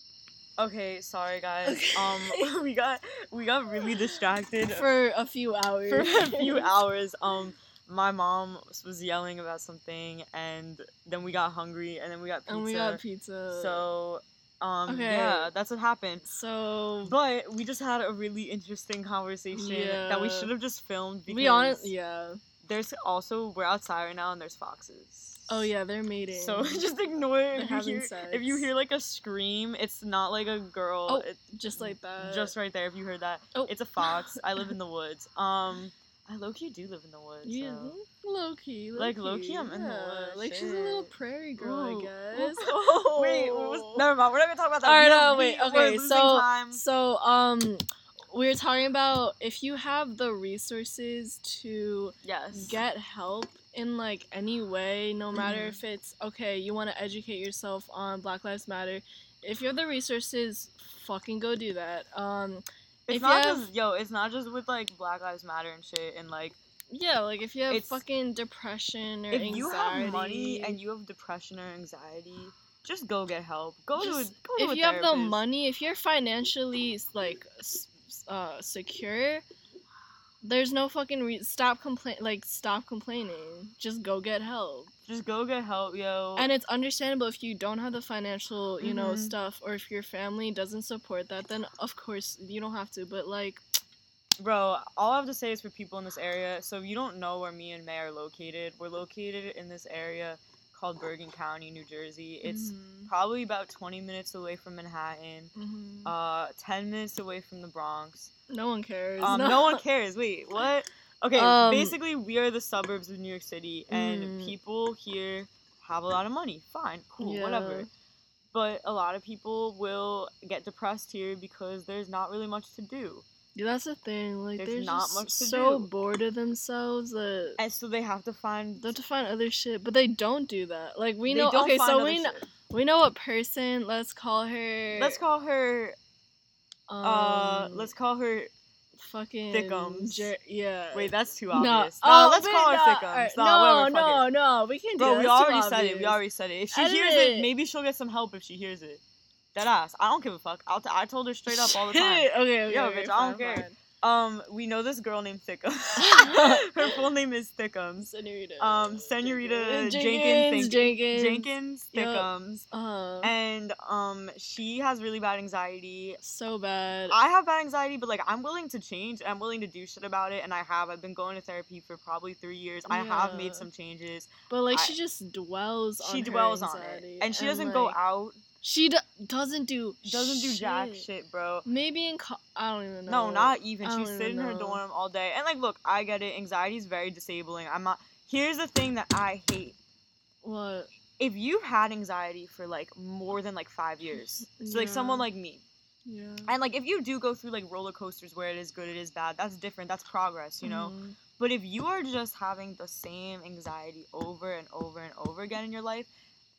Okay, sorry guys. Okay. Um, we got we got really distracted For a few hours. for a few hours. Um, my mom was yelling about something, and then we got hungry, and then we got pizza. And we got pizza. So, um, Okay. yeah, that's what happened. So. But we just had a really interesting conversation that we should have just filmed because we honest. Yeah. there's also we're outside right now and there's foxes. Oh yeah, they're mating. So just ignore it if you hear if you hear like a scream. It's not like a girl. Oh, it's just like that. just right there. If you heard that, Oh. it's a fox. I live in the woods. Um, I low key do live in the woods. Yeah, so. low key. Like, low-key, I'm in the woods, Like she's a little prairie girl, Ooh. I guess. Ooh. Wait, was, never mind. We're not gonna talk about that. Alright, no, we- wait, okay, so- time. So, um, we were talking about if you have the resources to yes, get help in like any way, no matter Mhm. if it's okay, you want to educate yourself on Black Lives Matter. If you have the resources, fucking go do that. Um, it's not have- just yo. It's not just with like Black Lives Matter and shit and like yeah, like if you have fucking depression or if anxiety, you have money and you have depression or anxiety, just go get help. Go to a, Just- go to if a you have the money, if you're financially like uh, secure, there's no fucking re- stop complain like stop complaining. Just go get help. just go get help, yo. And it's understandable if you don't have the financial, you know, Mhm. stuff, or if your family doesn't support that. Then of course you don't have to. But like, Bro, all I have to say is for people in this area. So if you don't know where me and May are located, we're located in this area called Bergen County, New Jersey. It's mhm, probably about 20 minutes away from Manhattan. mhm. Uh, 10 minutes away from the Bronx. no one cares. Um, no one cares. Wait, what? Okay, Um, basically we are the suburbs of New York City, and Mm. people here have a lot of money. Fine, cool, Yeah. whatever. But a lot of people will get depressed here because there's not really much to do, Yeah, that's the thing. Like There's they're not just much to so do. bored of themselves that and so they have to find. they have to find other shit. But they don't do that. Like we they know. don't Okay, find so other we know shit. we know what person. Let's call her. Let's call her. Um, Uh, let's call her fucking Thickums. Jer- yeah. Wait, that's too no. obvious. Oh, No, let's wait, call her no, thickums. alright, No, no, whatever, fuck no, it. no. We can't do Bro, that. we That's too already said it. We obvious. already said it. If she Edit hears it. it, maybe she'll get some help if she hears it. Dead ass. I don't give a fuck. I'll t- I told her straight up all the time. Okay, okay, Yo, okay, bitch, I don't care. fine. Um, we know this girl named Thickums. her full name is Thickums. Senorita. Um, Senorita Jenkins. Jenkins, Jenkins. Jenkins. Thickums. Uh, And um, she has really bad anxiety. so bad. I have bad anxiety, but like I'm willing to change. I'm willing to do shit about it, and I have. I've been going to therapy for probably three years. I have made some changes. but like I- she just dwells on She dwells on it, and she doesn't go out. She do- doesn't do Doesn't do jack shit. bro. Maybe in co- I don't even know. No, not even. I She don't sit in her dorm all day, and like, look, I get it. Anxiety is very disabling. I'm not. Here's the thing that I hate. what. If you've had anxiety for like more than like five years, so like someone like me, Yeah. and like if you do go through like roller coasters where it is good, it is bad. That's different. That's progress, you know. Mhm. But if you are just having the same anxiety over and over and over again in your life,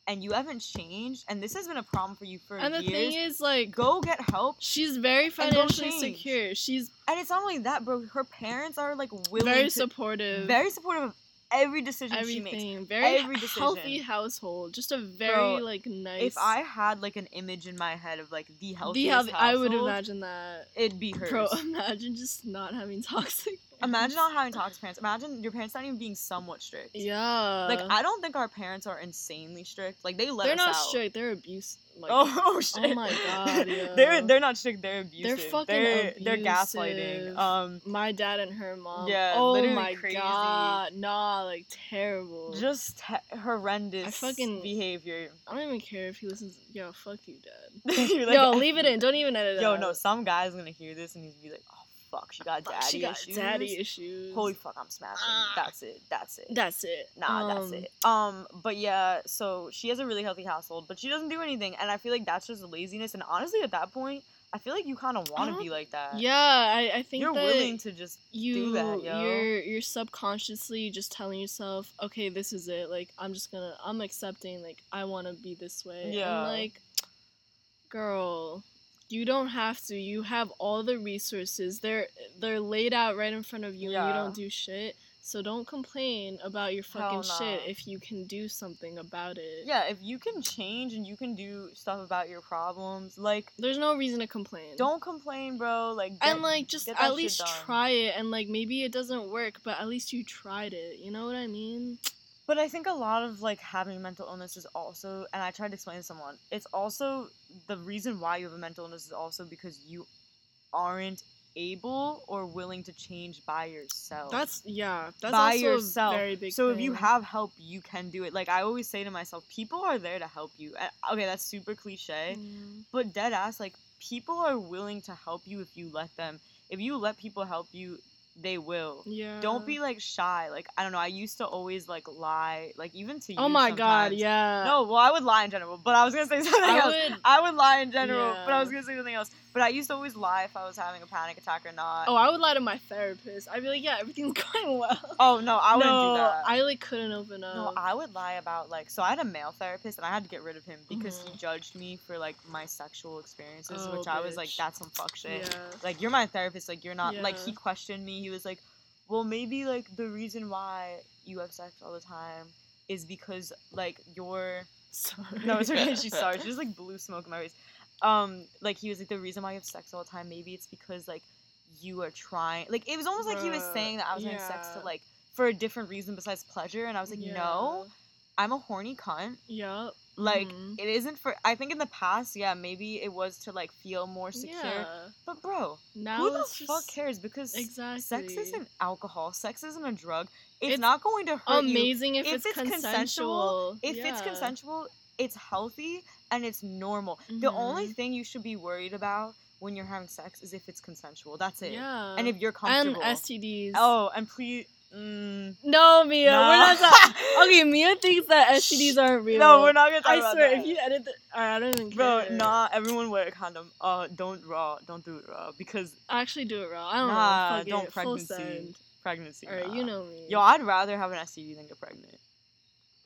and you haven't changed, and this has been a problem for you for And the years, thing is, like, go get help. she's very financially secure. She's And it's not only that, bro. Her parents are like willing very to, supportive. very supportive of every decision she makes. everything. Very Every healthy household. Just a very Bro, like nice. If I had like an image in my head of like the the healthiest healthy, I would imagine that. it'd be hers. Bro, imagine just not having toxic. Imagine not having toxic parents. Imagine your parents not even being somewhat strict. Yeah. Like I don't think our parents are insanely strict. Like they let they're us not out. strict. They're abusive. Like, oh, oh shit! my God, yo. they're they're not strict. They're abusive. fucking They're, fucking they're gaslighting. Um, my dad and her mom. Yeah, Oh my crazy. god. Nah, like terrible. just he- horrendous I fucking- behavior. I don't even care if he listens. Yo, fuck you, dad. Like- Yo, leave it in. Don't even edit it. Yo, out. no, some guy's gonna hear this and he's gonna be like, "Oh fuck, she got Fuck, daddy she got issues." daddy issues. Holy fuck, I'm smashing. Ah. That's it. That's it. That's it. Nah, that's Um, it. Um, but yeah, so she has a really healthy household, but she doesn't do anything, and I feel like that's just laziness. And honestly, at that point, I feel like you kind of want to be like that. Yeah, I, I think you're willing to just you that, yo. you're you're subconsciously just telling yourself, okay, this is it. Like I'm just gonna I'm accepting. Like I want to be this way. Yeah. And like, girl, you don't have to. You have all the resources. They're they're laid out right in front of you, and you don't do shit. So don't complain about your fucking Hell shit if you can do something about it. yeah. If you can change and you can do stuff about your problems, like There's no reason to complain. don't complain, bro. Like and like just at least try it and like maybe it doesn't work but at least you tried it you know what i mean But I think a lot of like having mental illness is also, and I tried to explain to someone, it's also the reason why you have a mental illness is also because you aren't able or willing to change by yourself. that's yeah that's by also yourself. a very big so if you have help, you can do it. Like I always say to myself, people are there to help you. And- Okay, that's super cliche, Mm, but dead ass, like people are willing to help you if you let them. If you let people help you, they will. yeah Don't be like shy. Like I don't know. I used to always like lie, like even to oh you. oh my god yeah No, well, I would lie in general, but I was gonna say something I else. would- I would lie in general, but I was gonna say something else. But I used to always lie if I was having a panic attack or not. oh i would lie to my therapist i'd be like yeah everything's going well Oh, no, I wouldn't no do that. i like couldn't open up No, I would lie about like so I had a male therapist and I had to get rid of him because Mhm. he judged me for like my sexual experiences, Oh, which I was like, that's some fuck shit. yeah Like you're my therapist, like you're not like he questioned me. He was like, Well maybe like the reason why you have sex all the time is because like you're sorry No, it's okay, she's sorry. She just like blew smoke in my face. Um, like he was like the reason why you have sex all the time, maybe it's because like you are trying like it was almost like he was saying that I was having sex to like for a different reason besides pleasure and I was like, No, I'm a horny cunt. yeah Like Mhm. it isn't for I think in the past, yeah, maybe it was to like feel more secure. yeah But bro, now who the fuck just cares? Because exactly sex isn't alcohol, sex isn't a drug. It's, It's not going to hurt you. amazing if, If it's, it's consensual. If it's consensual, it's healthy and it's normal. The only Mhm. thing you should be worried about when you're having sex is if it's consensual. That's it. Yeah. And if you're comfortable. and. STDs. Oh, and please. Mm, no, Mia, Nah. we're not. Okay, Mia thinks that STDs aren't real. no, we're not gonna talk I about swear, that. if you edit, the- Alright, I don't even care. Bro, nah, everyone wear a condom. Uh, don't raw, don't do it raw because Actually, do it raw. I don't nah, know. Fuck don't it. Pregnancy, pregnancy. Alright, nah. you know me. Yo, I'd rather have an STD than get pregnant.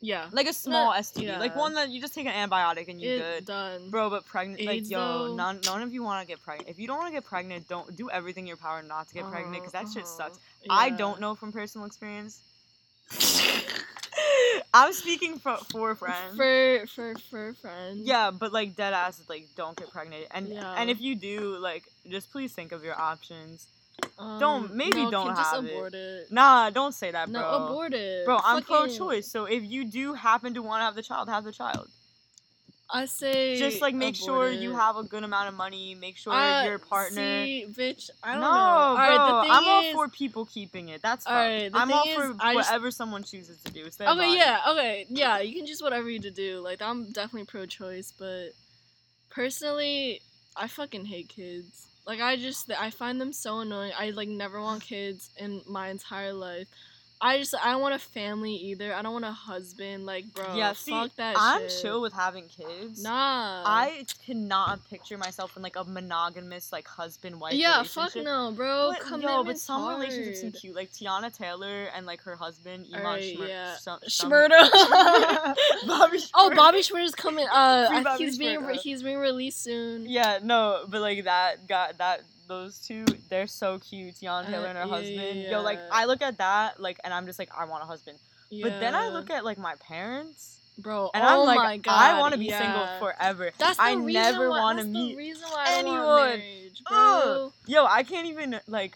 Yeah. like a small Nah, STD, like one that you just take an antibiotic and you're good. done. Bro, but pregnant, like yo, though- none, none of you want to get pregnant. If you don't want to get pregnant, don't do everything in your power not to get pregnant because that shit Uh-huh, sucks. uh-huh. I don't know from personal experience. I'm speaking for for friends. For for for friends. yeah, but like dead ass, like don't get pregnant, and Yeah. and if you do, like just please think of your options. Um, don't- maybe no, don't have it. abort it. Nah, don't say that, bro. No, abort it. Bro, I'm Fucking- pro-choice, so if you do happen to want to have the child, have the child. I say Just like make sure abort you have a good amount of money. Make sure Uh, your partner. See, bitch, I don't no, know. All right, bro, the thing I'm all for people keeping it. That's fine. Alright, I'm thing all is, for I just- whatever someone chooses to do. It's their Okay, body. yeah, okay, yeah. You can choose whatever you to do. Like I'm definitely pro-choice, but personally, I fucking hate kids. Like I just I find them so annoying. I like never want kids in my entire life. I just I don't want a family either. I don't want a husband. Like bro, yeah. See, fuck that I'm shit. chill with having kids. Nah. I cannot picture myself in like a monogamous like husband wife. yeah, fuck no, bro. But, yo, but some hard. relationships seem cute, like Teyana Taylor and like her husband Iman Schmer- yeah. some- some- Shmurda. Bobby oh, Shmurda. Bobby Shmurda's coming. Uh, he's being re- he's being released soon. Yeah, no, but like that got that those two, they're so cute. Teyana Uh, Taylor and her yeah, husband. yeah, Yo, like. I look at that, like, and I'm just like, I want a husband. But then I look at like my parents, bro. and oh I'm like, my God, I want to be yeah. single forever. That's the I reason never why, want to meet. reason why I anyone. want marriage, bro. Yo, I can't even like.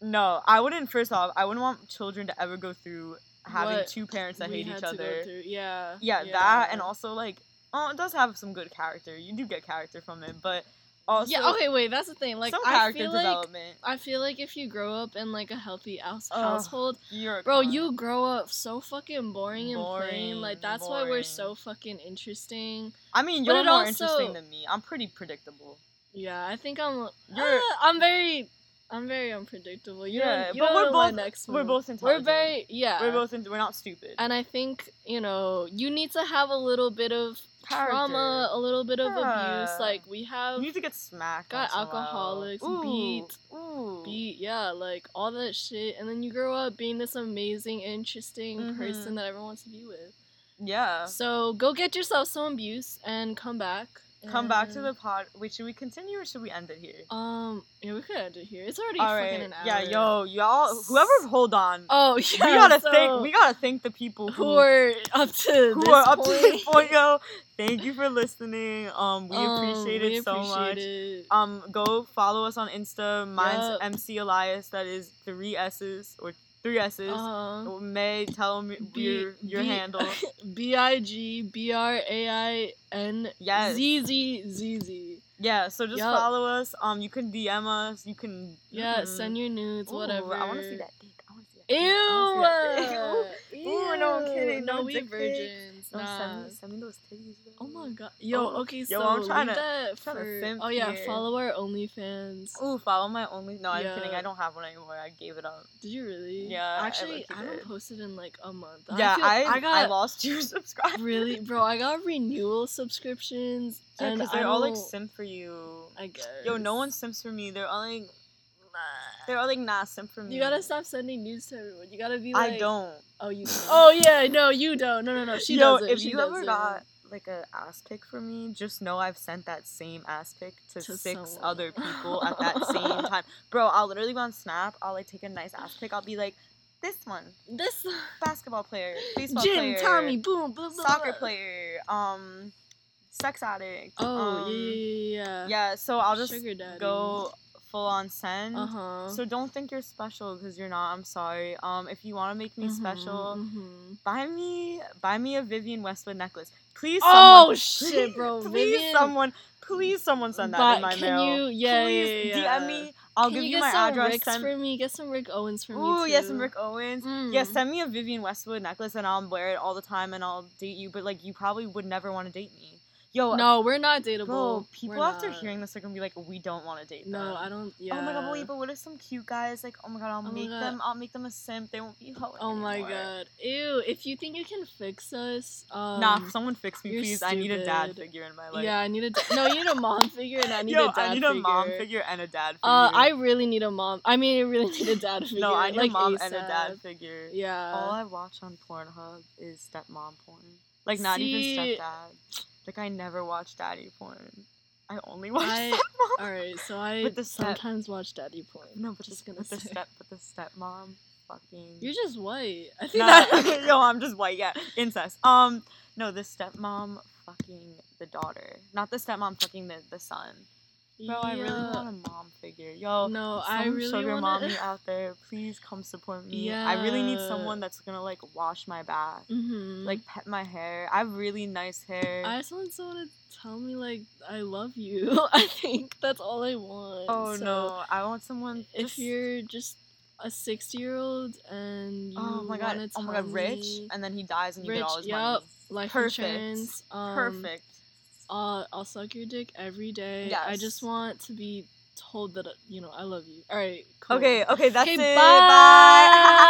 No, I wouldn't. First off, I wouldn't want children to ever go through having What two parents that hate each other. through. Yeah, Yeah, that, and also like, oh, it does have some good character. You do get character from it, but also yeah. Okay, wait. That's the thing. Like, some I character feel like. I feel like if you grow up in like a healthy house- household, bro, cunt. you grow up so fucking boring and plain. Boring, Like that's why we're so fucking interesting. I mean, you're more also- interesting than me. I'm pretty predictable. Yeah, I think I'm. You're- uh, I'm very. I'm very unpredictable. You Yeah, don't, you but don't we're both- next we're both We're very yeah. We're both. In, we're not stupid. and I think you know you need to have a little bit of trauma, a little bit of abuse. Like we have you need to get smacked. got once in a while. alcoholics, Ooh, beat, Ooh. beat, yeah, like all that shit, and then you grow up being this amazing, interesting Mhm. person that everyone wants to be with. Yeah. So go get yourself some abuse and come back. Come back to the pod. Wait, should we continue or should we end it here? Um, yeah, we could end it here. It's already All fucking an hour. Yeah, yo, y'all, whoever, hold on. Oh yeah. we gotta so thank. We gotta thank the people who, who are up to who this are up point. to this point, yo. Thank you for listening. Um, we Um, appreciate we it so appreciate much. it. Um, go follow us on Insta. Mine's Yup. MC Elias. That is three S's or three S's. Uh-huh. May tell me B- your your B- handle. B I G B R A I N. Z Z Z Z. Yeah, so just Yup. follow us. Um, you can DM us. You can Yeah, mm, send your nudes, ooh, whatever. I want to see that Ew. dick. I wanna see that dick. Ooh. Ew. Ooh, no, I'm kidding. No, No we virgins. No, nah. send me, send me those titties. Though. Oh my god. Yo, Oh, okay, yo, so I'm trying to- that trying to for. simp oh yeah, here. follow our OnlyFans. Ooh, follow my only. No, I'm kidding. I don't have one anymore. I gave it up. Did you really? Yeah, Actually, low-key I, haven't posted in like a month. yeah, feel, I I got lost two subscribers. really, bro. I got renewal subscriptions, Yeah, and because I they're all like simp for you. I guess. Yo, no one simps for me. They're all like, they're all like, nah, simp for me. You gotta stop sending news to everyone. You gotta be like. I don't. Oh, you. Don't. oh yeah, no, you don't. No, no, no. She Yo, does it. if she you ever it. got like a ass pic from me, just know I've sent that same ass pic to, To six someone. other people at that same time. Bro, I'll literally go on Snap. I'll like take a nice ass pic. I'll be like, this one, this basketball player, baseball Jim, player, Tommy, boom, blah, blah, soccer player, um, sex addict. Oh um, yeah, yeah, yeah. yeah. So I'll just go full on send. Uh huh. So don't think you're special because you're not. I'm sorry. Um, if you want to make me special, hmm buy me buy me a Vivienne Westwood necklace, please. Oh someone, shit, bro! Please, Vivienne, someone, please, someone send that but in my can mail. you? Yeah, please yeah, yeah, DM me. I'll Can give you, you, my some address. Ricks Send. for me. Get some Rick Owens for me Ooh, yeah, some Rick Owens. Yeah, Mm. send me a Vivienne Westwood necklace and I'll wear it all the time and I'll date you. But like, you probably would never want to date me. Yo, No, we're not dateable. bro, people We're after not. hearing this are gonna be like, we don't want to date them. No, I don't. Yeah. Oh my god, wait, but what if some cute guys like, oh my god, I'll Oh make God. them, I'll make them a simp. They won't be hoeing Oh my anymore. god. Ew. If you think you can fix us, um, nah, someone fix me, please. I need a dad figure in my life. yeah, I need a da- no. You need a mom figure, and I need Yo, a dad I need a mom figure. figure and a dad figure. Uh, I really need a mom. I mean, I really need a dad figure. no, I need like a mom and a dad figure. Yeah. All I watch on Pornhub is stepmom porn. Like not even stepdad. Like I never watch daddy porn. I only watch I- stepmom. All right, so I With the step- sometimes watch daddy porn. No, but just the, gonna with the step, but the stepmom, fucking. You're just white. I think Nah, that. yo, I'm just white. Yeah, incest. Um, no, the stepmom fucking the daughter, not the stepmom fucking the the son. Bro, I really Yeah. want a mom figure. Yo, No, I really sugar want mommy out there, please come support me. Yeah. I really need someone that's gonna like wash my back, hmm like pet my hair. I have really nice hair. I just want someone to tell me like I love you. I think that's all I want. oh So, no, I want someone. If just- you're just a sixty-year-old and you oh my god, oh my god, rich, and then he dies and you rich, get all his yup, money. life Perfect. insurance, um, Perfect. Uh, I'll suck your dick every day. I just want to be told that uh, you know I love you. All right. Cool. Okay, okay, that's Okay, it. bye. bye.